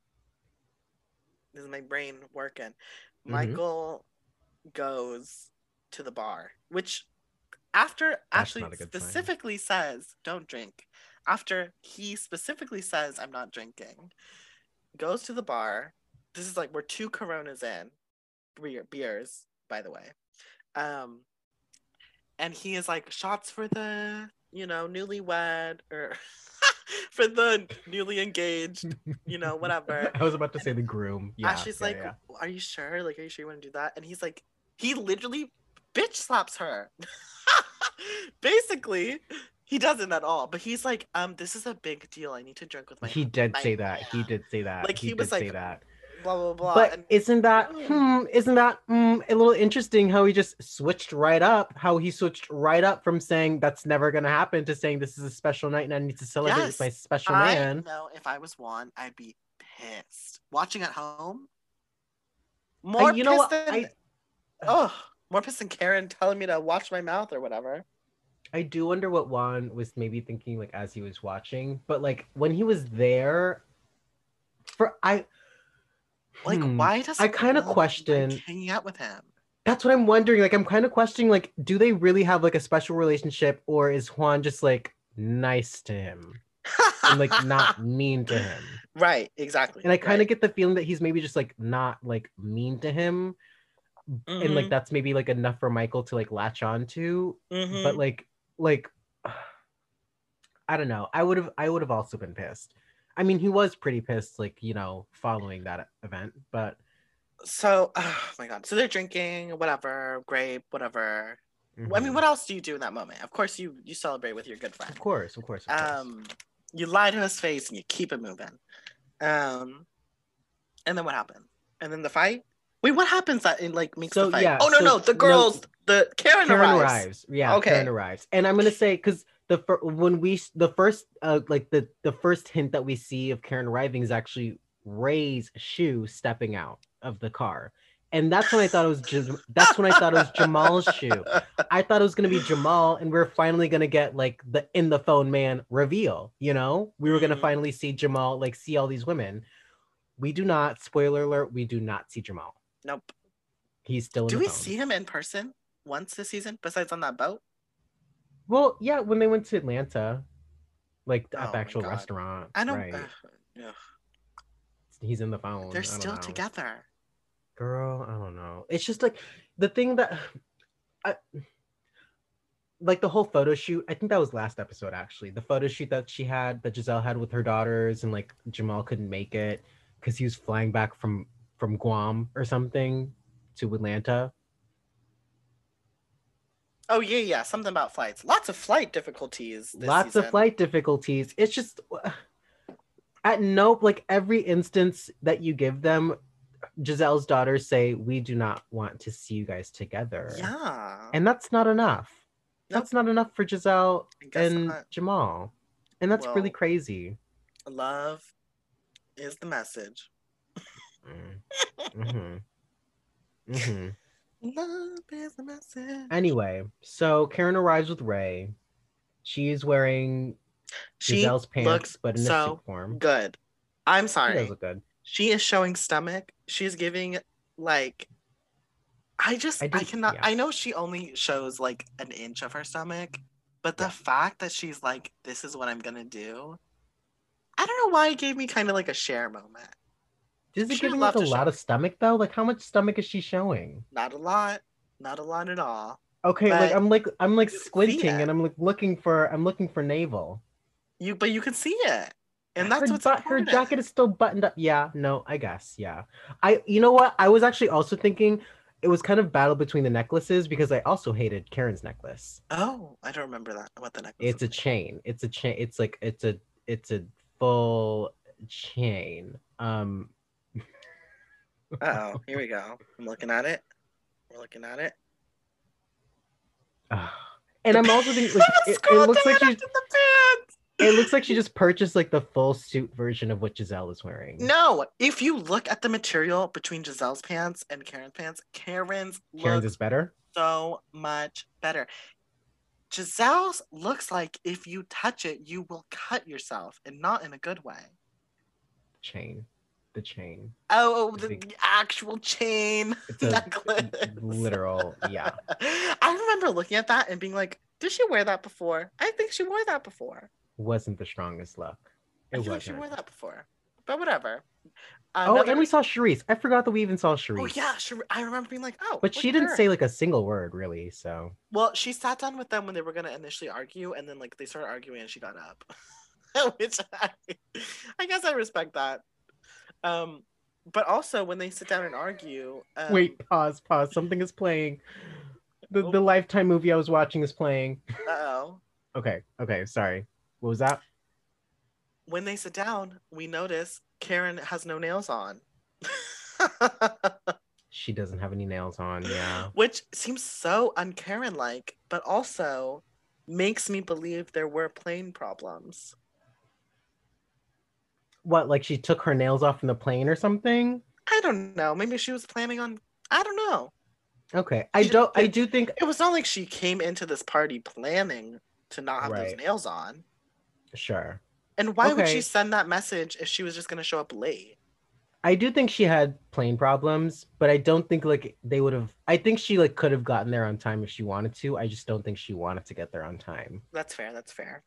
this is my brain working. Mhm. Michael goes to the bar, which after actually not a sign. specifically says don't drink. After he specifically says I'm not drinking, goes to the bar. This is like we're two coronas in. Beer, beers, by the way. Um and he is like shots for the you know newlywed or (laughs) for the newly engaged you know whatever (laughs) I was about to say the groom. Yeah. ashley's yeah, like yeah. are you sure like are you sure you want to do that and he's like he literally bitch slaps her (laughs) basically he doesn't at all but he's like um this is a big deal i need to drink with my he did my say that. He did say that. Like, he, he did was say like, that. blah blah blah But and isn't that Mm. hmm, isn't that mm, a little interesting how he just switched right up? How he switched right up from saying that's never gonna happen to saying this is a special night and I need to celebrate with my special i man. know if i was juan i'd be pissed watching at home more I, you know what? than I oh more pissed than karen telling me to watch my mouth or whatever I do wonder what Juan was maybe thinking like as he was watching, but like when he was there, for I like hmm, why does I kinda question- hanging out with him That's what I'm wondering. Like I'm kind of questioning like do they really have like a special relationship or is Juan just like nice to him and like not (laughs) mean to him? right exactly And I kind of right. get the feeling that he's maybe just like not like mean to him and like Mhm, that's maybe like enough for Michael to like latch on to, mhm. but like like (sighs) I don't know. I would have I would have also been pissed. I mean, he was pretty pissed like, you know, following that event, but so (sighs) oh my god so they're drinking whatever grape whatever i mean mhm. what else do you do in that moment of course you you celebrate with your good friend of course, of course. Of course. um you lie to his face and you keep it moving um and then what happened and then the fight wait what happens that it like makes So, the fight yeah, oh no so- no the no, girls the karen, Karen arrives. arrives. Yeah, Okay. Karen arrives. And I'm gonna say because the fir- when we the first uh like the the first hint that we see of Karen arriving is actually Ray's shoe stepping out of the car. And that's when I thought it was Jam- that's when I thought it was Jamal's (laughs) shoe. I thought it was gonna be Jamal, and we are finally gonna get like the in the phone man reveal. You know, we were gonna Mhm. finally see Jamal like see all these women. We do not. Spoiler alert: we do not see Jamal. Nope He's still in do the we phone. see him in person once this season besides on that boat Well, yeah, when they went to Atlanta, like Oh at my the actual restaurant. i don't Right. ugh, ugh. He's in the phone. they're still know. together Girl, I don't know. It's just like the thing that (sighs) I like the whole photo shoot. I think that was last episode actually. The photo shoot that she had that Gizelle had with her daughters and like Jamal couldn't make it because he was flying back from from Guam or something to Atlanta. oh yeah yeah something about flights. Lots of flight difficulties this lots of flight difficulties. It's just (sighs) at no like every instance that you give them gizelle's daughters say we do not want to see you guys together. Yeah. And that's not enough. Nope. that's not enough for gizelle and not. jamal. And that's really crazy. love is the message mm-hmm. hmm love is the message. Anyway so karen arrives with ray. She's wearing she gizelle's pants looks but in a so suit form. good. I'm sorry. she sorry. does look good. She is showing stomach. She's giving like i just I i, cannot yeah. i know she only shows like an inch of her stomach but the Yeah. fact that she's like this is what i'm gonna do i don't know why it gave me kind of like a share moment Does it give like a lot show. of stomach though? Like how much stomach is she showing? not a lot not a lot at all Okay, like I'm like I'm like you can see squinting and I'm like looking for I'm looking for navel. you but you can see it and that's her, what's but her jacket is still buttoned up. Yeah, no, I guess. Yeah. I you know what? I was actually also thinking it was kind of battle between the necklaces because I also hated Karen's necklace. Oh, I don't remember that. What the necklace? It's a like. chain. It's a chain. It's like it's a it's a full chain. Um Oh, (laughs) here we go. I'm looking at it. We're looking at it. (sighs) and I'm also thinking like, (laughs) it, it Scroll looks like down she after the pants. it looks like she just purchased like the full suit version of what Gizelle is wearing. No, if you look at the material between Gizelle's pants and Karen's pants, Karen's Karen's looks is better. so much better. Gizelle's looks like if you touch it, you will cut yourself, and not in a good way. Chain. The chain. Oh, oh the, the actual chain (laughs) necklace. literal, yeah. (laughs) I remember looking at that and being like, "Did she wear that before? I think she wore that before. Wasn't the strongest look. I It feel like she wore that before." But whatever. Uh, oh, and we saw Charrisse. I forgot that we even saw oh, Charrisse. Oh yeah, she, I remember being like, "Oh," But she didn't her. say like a single word really, so Well, she sat down with them when they were gonna initially argue, and then like they started arguing, and she got up, (laughs) which I, I guess I respect that. Um, but also when they sit down and argue, um, Wait, pause, pause. Something is playing. The Oh. the lifetime movie I was watching is playing. oh, Okay, okay, sorry. What was that? when they sit down, we notice Karen has no nails on. (laughs) She doesn't have any nails on, yeah. Which seems so un-Karen like, but also makes me believe there were plane problems. What, like she took her nails off in the plane or something? I don't know. Maybe she was planning on. I don't know. Okay. I She don't I do think It was not like she came into this party planning to not have those nails on. sure. And why would she send that message if she was just going to show up late? I do think she had plane problems, but I don't think like they would have I think she like could have gotten there on time if she wanted to. I just don't think she wanted to get there on time. That's fair. That's fair.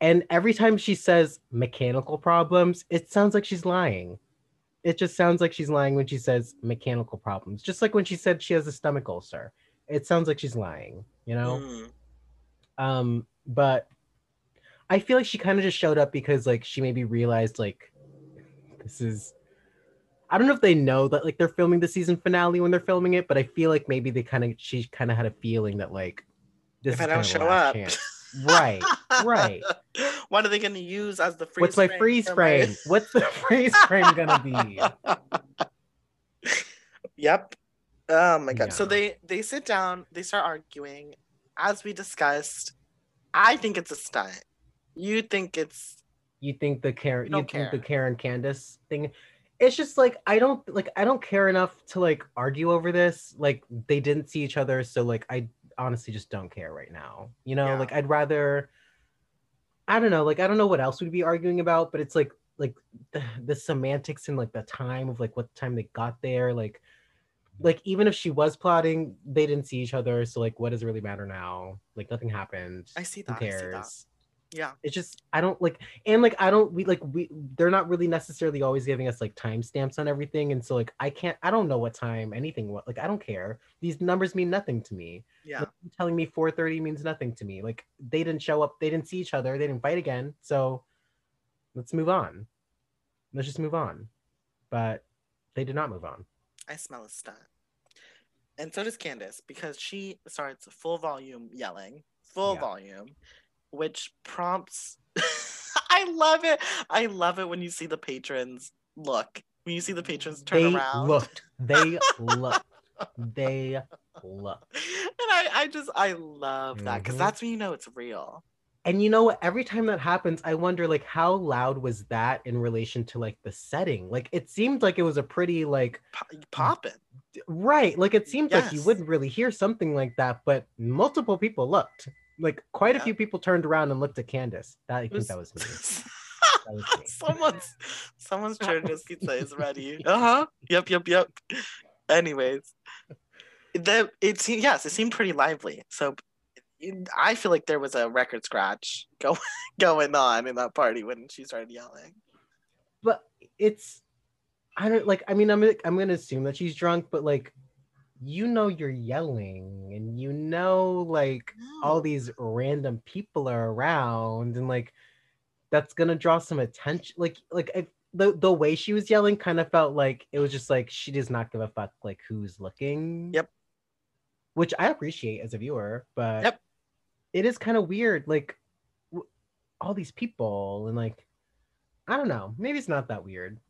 And every time she says mechanical problems, it sounds like she's lying. It just sounds like she's lying when she says mechanical problems. Just like when she said she has a stomach ulcer. It sounds like she's lying, you know? Mm. Um, but I feel like she kind of just showed up because like she maybe realized like this is I don't know if they know that like they're filming the season finale when they're filming it, but I feel like maybe they kind of she kind of had a feeling that like this If is I don't show last up. (laughs) right, right. (laughs) what are they going to use as the freeze What's my freeze frame? What's the (laughs) freeze frame gonna be? (laughs) yep. Oh my god. So they they sit down, they start arguing. As we discussed, I think it's a stunt. You think it's You think the Karen You don't think the. Karen Candiace thing? It's just like I don't like I don't care enough to like argue over this. Like they didn't see each other, so like I honestly just don't care right now. You know, Yeah. like I'd rather I don't know, like I don't know what else we'd be arguing about, but it's like like the, the semantics and like the time of like what time they got there, like like even if she was plotting, they didn't see each other, so like what does it really matter now? Like nothing happened. I see Who that. That. cares? Yeah. it's just I don't like and like I don't we like we they're not really necessarily always giving us like timestamps on everything and so like I can't I don't know what time anything what like I don't care these numbers mean nothing to me Yeah. Like, telling me 4:30 means nothing to me like they didn't show up they didn't see each other they didn't fight again so let's move on let's just move on but they did not move on I smell a stunt. And so does Candiace because she starts full volume yelling, full Yeah. volume, which prompts. (laughs) I love it. I love it when you see the patrons look, when you see the patrons turn they around. looked they looked (laughs) they looked And I, I just, I love that because Mhm. that's when you know it's real. And you know what? Every time that happens, I wonder like how loud was that in relation to like the setting? Like it seemed like it was a pretty like Po- Popping. right. Like it seemed like you wouldn't really hear something like that, but multiple people looked. Like quite a few people turned around and looked at Candiace. That I think that was me. (laughs) That was me. someone's someone's Chernobyl pizza is ready. (laughs) Uh huh. Yep. Yep. Yep. Anyways, the it seemed yes, it seemed pretty lively. So I feel like there was a record scratch (laughs) go, going on in that party when she started yelling. But it's I don't like I mean I'm I'm gonna assume that she's drunk, but like you know you're yelling and you know like all these random people are around and like that's gonna draw some attention like like I, the the way she was yelling kind of felt like it was just like she does not give a fuck like who's looking. Yep. Which I appreciate as a viewer, but Yep. it is kind of weird, like w- all these people and like I don't know. Maybe it's not that weird.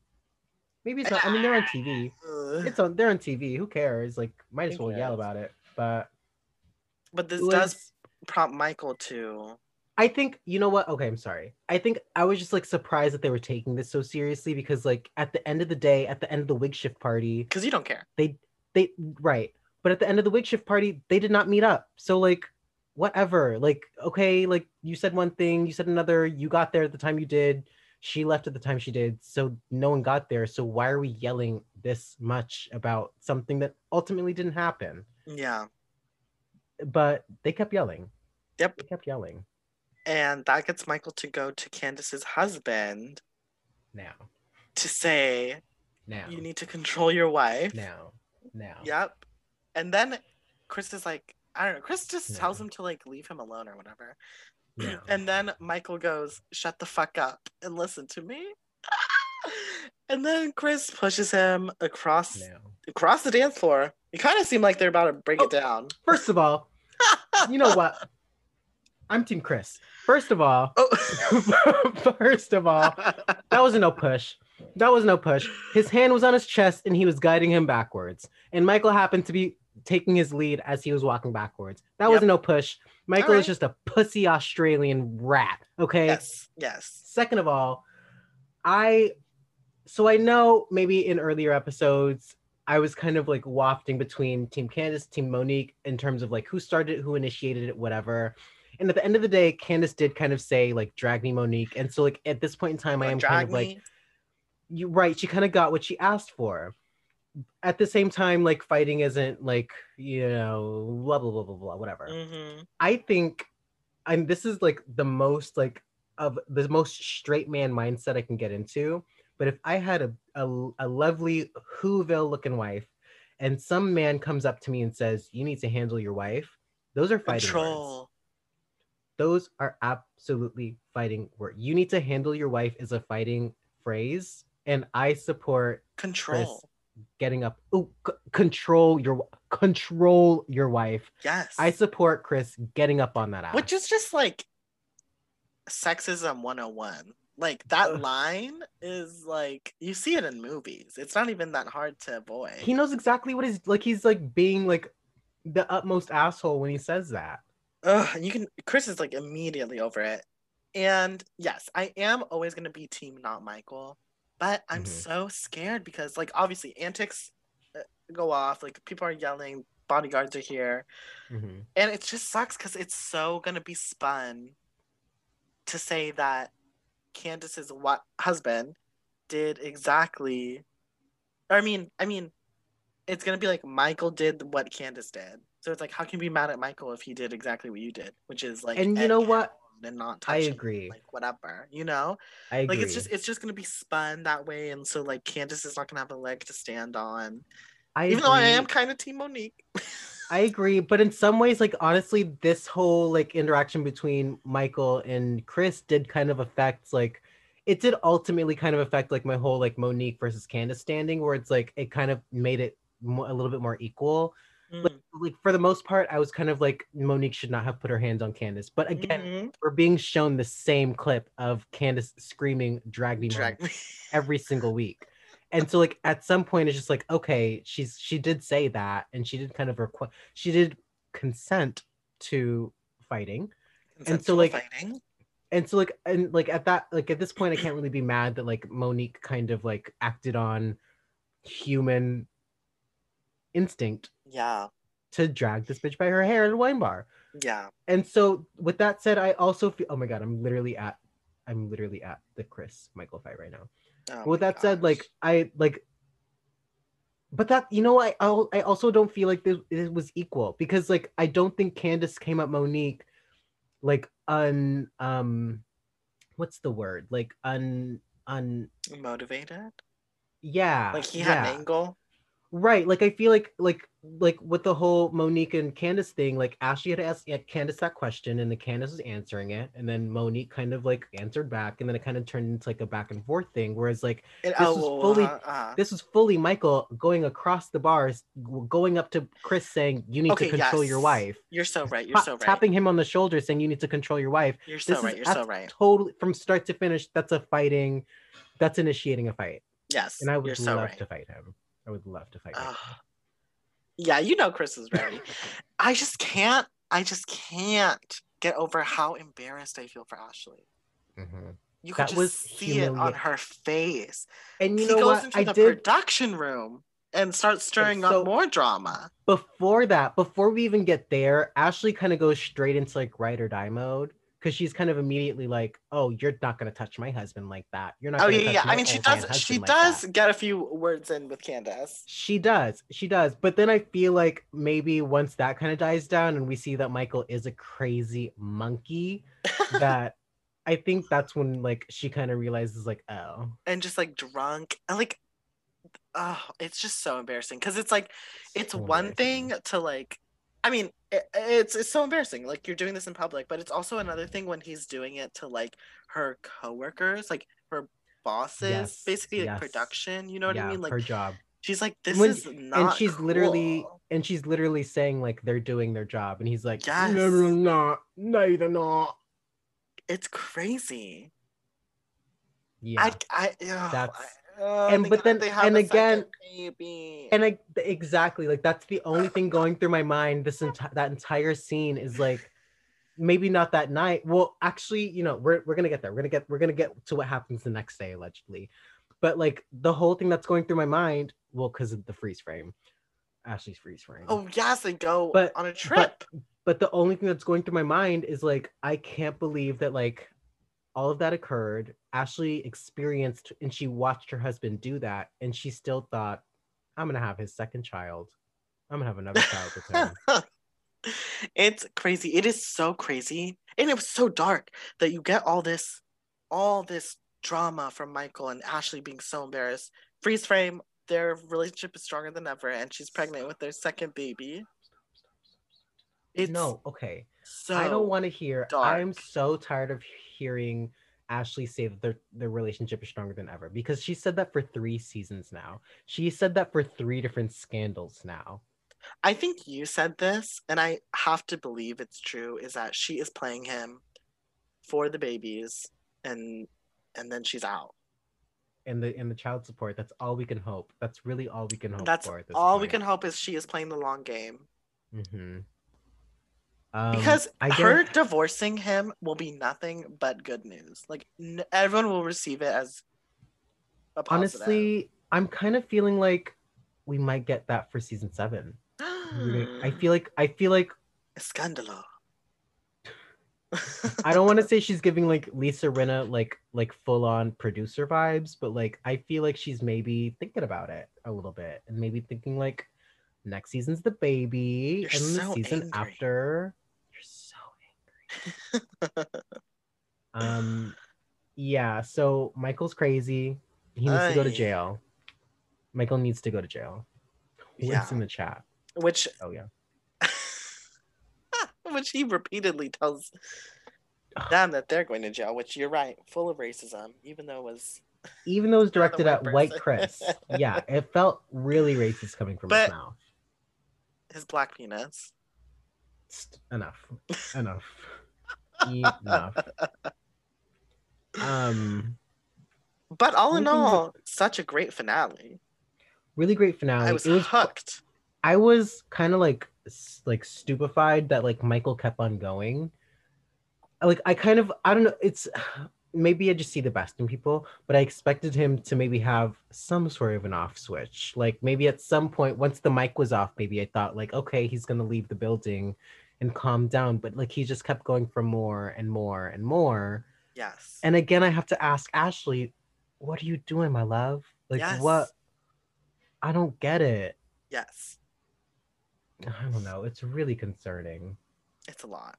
Maybe it's not. I mean, they're on TV. Uh, it's on. They're on TV. Who cares? Like, might as well yell about it. But but this it does prompt Michael to I think you know what? Okay, I'm sorry. I think I was just like surprised that they were taking this so seriously because like at the end of the day, at the end of the wig shift party, because you don't care. They they right, but at the end of the wig shift party, they did not meet up. So like whatever. Like okay, like you said one thing, you said another, you got there at the time you did, she left at the time she did. So no one got there. So why are we yelling this much about something that ultimately didn't happen? Yeah. But they kept yelling. Yep. They kept yelling. And that gets Michael to go to Candiace's husband Now. to say, Now. you need to control your wife. now. Now. Yep. And then Chris is like, I don't know. Chris just tells him to like leave him alone or whatever. And then Michael goes, shut the fuck up and listen to me. (laughs) and then Chris pushes him across now. across the dance floor. It kind of seemed like they're about to break Oh. it down. First of all, (laughs) you know what? I'm Team Chris. First of all, Oh. (laughs) first of all, that was no push. That was no push. His hand was on his chest and he was guiding him backwards. And Michael happened to be taking his lead as he was walking backwards. That was no push. Michael All is just a pussy Australian rat. Okay. yes, yes. Second of all, I so I know maybe in earlier episodes I was kind of like wafting between Team Candiace, Team Monique in terms of like who started it, who initiated it, whatever. And at the end of the day, Candiace did kind of say like drag me Monique. And so like at this point in time, I am kind of like you right, she kind of got what she asked for. At the same time, like fighting isn't like, you know, blah blah blah blah blah, whatever. Mhm. I think and this is like the most like of the most straight man mindset I can get into. But if I had a a, a lovely Whoville looking wife and some man comes up to me and says, You need to handle your wife, those are fighting words. Control. Those are absolutely fighting words. You need to handle your wife is a fighting phrase. And I support Control. Getting up. Oh, c- control your control your wife. Yes. I support Chris getting up on that ass. Which is just like sexism 101. Like that Ugh. line is like you see it in movies. It's not even that hard to avoid. he knows exactly what he's like. He's like being like the utmost asshole when he says that. Ugh, you can Chris is like immediately over it. And yes, I am always gonna be team not Michael, but I'm Mhm. so scared because like obviously antics uh, go off, like people are yelling, bodyguards are here, Mhm. and it just sucks because it's so gonna be spun to say that Candiace's wa- husband did exactly. Or I mean, I mean, it's gonna be like Michael did what Candiace did. So it's like, how can you be mad at Michael if he did exactly what you did, which is like, And you egg know him what? And not I touching, agree. like whatever, you know, I agree. like it's just it's just gonna be spun that way, and so like Candiace is not gonna have a leg to stand on. I Even though I am kind of Team Monique. (laughs) I agree, but in some ways, like honestly, this whole like interaction between Michael and Chris did kind of affect like it did ultimately kind of affect like my whole like Monique versus Candiace standing, where it's like it kind of made it mo- a little bit more equal. Mm, Like for the most part, I was kind of like Monique should not have put her hands on Candiace, but again, mhm. we're being shown the same clip of Candiace screaming "drag me, drag me. (laughs) every single week. And so like at some point it's just like okay, she's she did say that and she did kind of request she did consent to fighting. And so, like, fighting. And so like and like at that like at this point I can't really be mad that like Monique kind of like acted on human instinct Yeah, to drag this bitch by her hair at a wine bar. yeah. And so with that said, I also feel oh my god, I'm literally at I'm literally at the Chris Michael fight right now. Oh with that said, like. I like, but that you know, I I also don't feel like this it was equal because like I don't think Candiace came at Monique like un um, what's the word like un un motivated, yeah like he had yeah. an angle. Right. Like I feel like like like with the whole Monique and Candiace thing, like Ashley had asked Candiace that question and the Candiace was answering it, and then Monique kind of like answered back, and then it kind of turned into like a back and forth thing. Whereas like And- This was oh, fully- uh, uh. this was fully Michael going across the bars, going up to Chris saying, You need Okay, to control your wife. You're so right. You're Ta- so right. Tapping him on the shoulder saying you need to control your wife. You're so this right. is You're so right. Totally from start to finish, that's a fighting, that's initiating a fight. Yes. And I would you're so love right. to fight him. I would love to fight him. Yeah, you know Chris is ready. (laughs) I just can't. I just can't get over how embarrassed I feel for Ashley. Mhm. You could That just see it on her face. And you he know goes what? into I the did production room and starts stirring so- up more drama. before that, before we even get there, Ashley kind of goes straight into like ride or die mode because she's kind of immediately like, "Oh, you're not gonna touch my husband like that. You're not." Oh gonna yeah, yeah. I mean, she does. She like does that." get a few words in with Candiace. She does. She does. But then I feel like maybe once that kind of dies down and we see that Michael is a crazy monkey, (laughs) that I think that's when like she kind of realizes like, oh, and just like drunk and like oh it's just so embarrassing because it's like it's so one thing to like i mean it, it's it's so embarrassing like you're doing this in public but it's also another thing when he's doing it to like her coworkers like her bosses Yes, basically like production you know what yeah, i mean? Like her job. she's like this When- is not and she's literally and she's literally saying like they're doing their job and he's like Yes. no they're not no they're not. It's crazy. Yeah. i i ugh, That's- I- oh, and but then- they have and again- baby. and i exactly like that's the only thing going through my mind this entire that entire scene is like maybe not that night. Well actually you know we're, we're gonna get there. We're gonna get we're gonna get to what happens the next day allegedly. But like the whole thing that's going through my mind well because of the freeze frame ashley's freeze frame. Oh yes they go But- on a trip. but the only thing that's going through my mind is like i can't believe that like all of that occurred ashley experienced and she watched her husband do that and she still thought i'm gonna have his second child i'm gonna have another child with him (laughs) it's crazy. It is so crazy. And it was so dark that you get all this all this drama from Michael and Ashley being so embarrassed. Freeze frame, their relationship is stronger than ever and she's pregnant with their second baby. It's no okay so i don't want to hear i'm so tired of hearing ashley say that their, their relationship is stronger than ever because she said that for three seasons now she said that for three different scandals now I think you said this, and I have to believe it's true, is that she is playing him for the babies and and then she's out. and the and the child support that's all we can hope that's really all we can hope That's for all we can hope is she is playing the long game. Mm-hmm. Um, because I her divorcing him will be nothing but good news. Like n- everyone will receive it as a positive. honestly, I'm kind of feeling like we might get that for season seven. (gasps) I feel like I feel like scandalo. (laughs) I don't want to say she's giving like Lisa Rinna like like full on producer vibes, but like I feel like she's maybe thinking about it a little bit and maybe thinking like next season's the baby You're and then the season angry. after so. (laughs) um yeah, so Michael's crazy. He needs to go to jail. Michael needs to go to jail. What's Yeah. in the chat? Which Oh yeah. (laughs) which he repeatedly tells them that they're going to jail, which you're right, full of racism, even though it was Even though it was directed white at white. Chris. (laughs) yeah, it felt really racist coming from But- his mouth. his black penis. Enough enough enough um But all in all, such a great finale. really great finale. I was it was hooked. i was kind of like like stupefied that like michael kept on going. Like i kind of i don't know it's (sighs) maybe i just see the best in people but i expected him to maybe have some sort of an off switch. Like maybe at some point once the mic was off maybe i thought like okay he's gonna leave the building and calm down but like he just kept going for more and more and more Yes. And again, I have to ask Ashley, what are you doing, my love? Like, Yes. what? I don't get it. yes. I don't know. It's really concerning. It's a lot.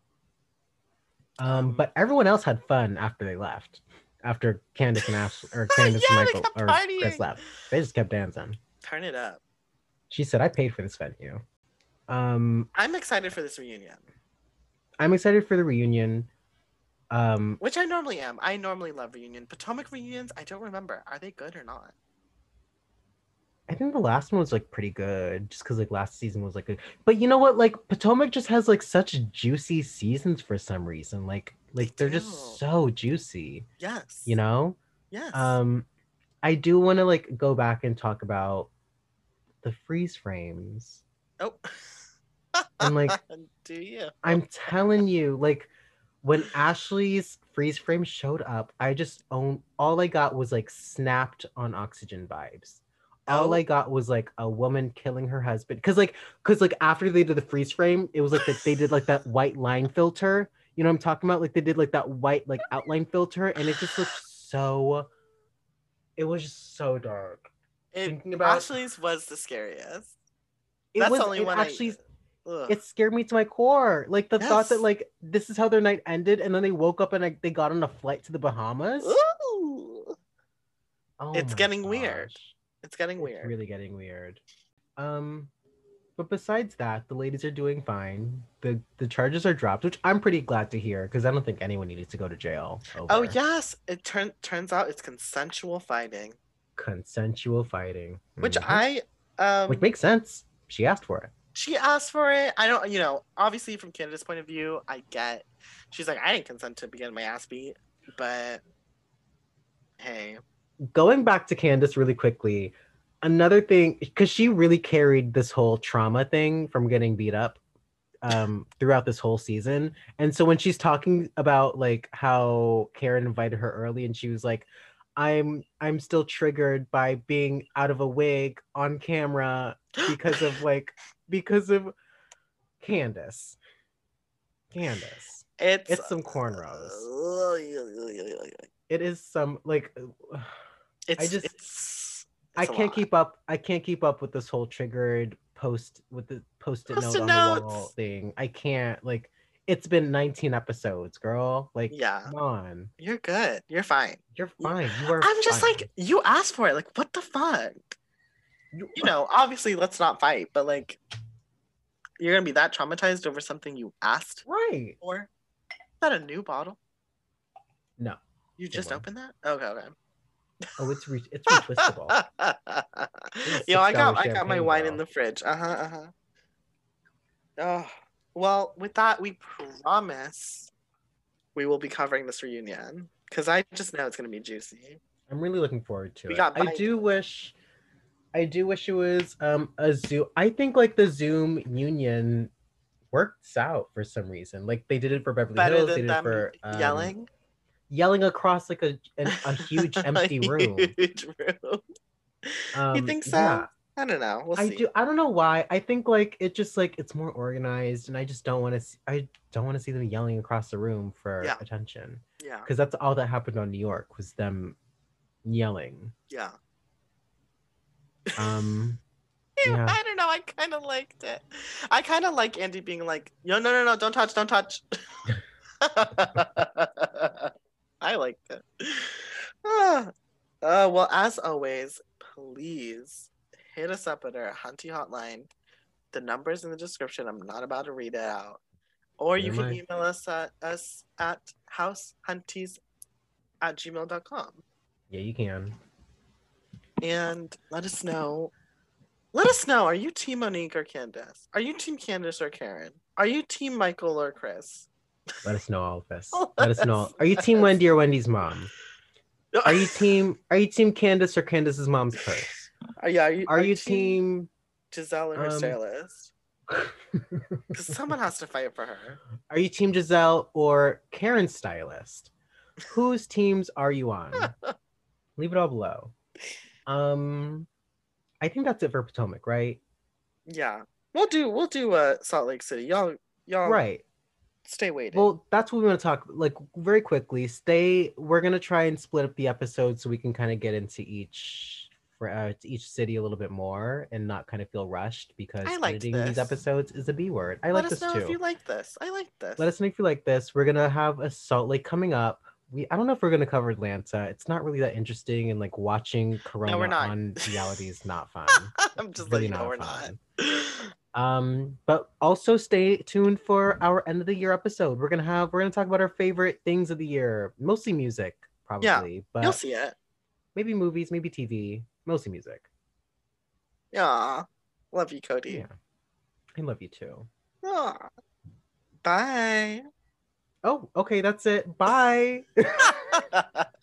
Um, Um, but everyone else had fun after they left. After Candiace and Ashley, or (laughs) Candiace Yeah, and Michael, or partying. Chris left, they just kept dancing. Turn it up. She said, "I paid for this venue." Um, I'm excited for this reunion, I'm excited for the reunion. Um, which I normally am. I normally love reunion. Potomac reunions, I don't remember. Are they good or not? I think the last one was like pretty good, just because like last season was like good. But you know what? Like Potomac just has like such juicy seasons for some reason. Like like They they're do. just so juicy. Yes. You know. Yes. Um, I do want to like go back and talk about the freeze frames. oh. (laughs) and, like, (laughs) do you? I'm telling you, like when Ashley's freeze frame showed up, I just own all I got was like snapped on oxygen vibes. All Oh. I got was like a woman killing her husband. Cause like cause like after they did the freeze frame, it was like that they did like that white line filter. You know what I'm talking about? Like they did like that white like outline filter, and it just looked so it was just so dark. It, thinking about- Ashley's was the scariest. It That's was the only one actually I. Ugh. it scared me to my core. Like the thought that like this is how their night ended, and then they woke up and like, they got on a flight to the Bahamas. Ooh. Oh It's getting weird. It's getting It's weird. really getting weird. Um, but besides that, the ladies are doing fine. the The charges are dropped, which I'm pretty glad to hear because I don't think anyone needed to go to jail. Oh yes, it turn, turns out it's consensual fighting, consensual fighting, which Mhm. I um which makes sense. She asked for it. She asked for it. I don't, you know, obviously from Candiace's point of view, I get. She's like, I didn't consent to begin my ass beat, but hey, going back to Candiace really quickly, another thing because she really carried this whole trauma thing from getting beat up um throughout this whole season. And so when she's talking about like how Karen invited her early and she was like I'm I'm still triggered by being out of a wig on camera because of (gasps) like because of Candiace. Candiace. it's It's some cornrows. It is some like (sighs) It's, just- it's, I it's can't keep up. I can't keep up with this whole triggered post with the post-it note Post-it on the wall notes. thing. I can't. Like, it's been 19 episodes, girl. Like, Yeah. come on, You're good. You're fine. you're fine. You are. I'm just fine. like, you asked for it. Like, what the fuck? You- know, obviously, let's not fight, but like, you're gonna be that traumatized over something you asked right? for? Is that a new bottle? No. You just opened that? Okay, okay. Oh, it's re- it's (laughs) retwistable. Yo, I got I got my wine girl. in the fridge. Uh huh. Uh huh. Oh, well, with that, we promise we will be covering this reunion because I just know it's gonna be juicy. I'm really looking forward to We it. got I do wish. I do wish it was um a Zoom. I think like the Zoom union works out for some reason. Like they did it for Beverly Better Hills. They did it for um, yelling. yelling across like a an, a huge (laughs) empty room. Huge room. Um, you think so? yeah. I don't know. We'll I see. do. I don't know why. I think like it just like it's more organized, and I just don't want to. I don't want to see them yelling across the room for Yeah. attention Yeah. because that's all that happened on New York was them yelling. Yeah. Um, (laughs) Yeah. I don't know. I kind of liked it. I kind of like Andy being like, "Yo, no, no, no, don't touch, don't touch." (laughs) I liked it. Ah. (sighs) Uh, well, as always, please hit us up at our Hunty hotline. The number's in the description. I'm not about to read it out. Or you can email us at us at househunties at gmail.com yeah, you can. And let us know. Let us know. Are you Team Monique or Candiace? Are you Team Candiace or Karen? Are you Team Michael or Chris? Let us know all of this. Let (laughs) Let us know. Are you Team Wendy or Wendy's mom? Are you team? Are you Team Candiace or Candiace's mom's purse? Are, yeah, are you, Are you team? Gizelle and her um, stylist? Because (laughs) someone has to fight for her. Are you Team Gizelle or Karen's stylist? Whose teams are you on? (laughs) Leave it all below. Um, I think that's it for Potomac, right? Yeah, we'll do. We'll do. Uh, Salt Lake City. Y'all, y'all, Right. Stay waiting. Well, that's what we want to talk like very quickly. Stay. We're gonna try and split up the episode so we can kind of get into each for uh, each city a little bit more and not kind of feel rushed because editing these episodes is a B word. I Let like us this know too. if you like this. I like this. Let us know if you like this. We're gonna have a Salt Lake coming up. We I don't know if we're gonna cover Atlanta. It's not really that interesting, and like watching Corona we're not. on reality is not (laughs) fun. I'm just really like, no, we're fun. not. Um, but also stay tuned for our end of the year episode. We're gonna have we're gonna talk about our favorite things of the year, mostly music, probably, but You'll see it. maybe movies, maybe TV, mostly music. Yeah. Love you, Cody. Yeah, I love you too. Aw. Bye. Oh, okay, that's it. Bye. (laughs)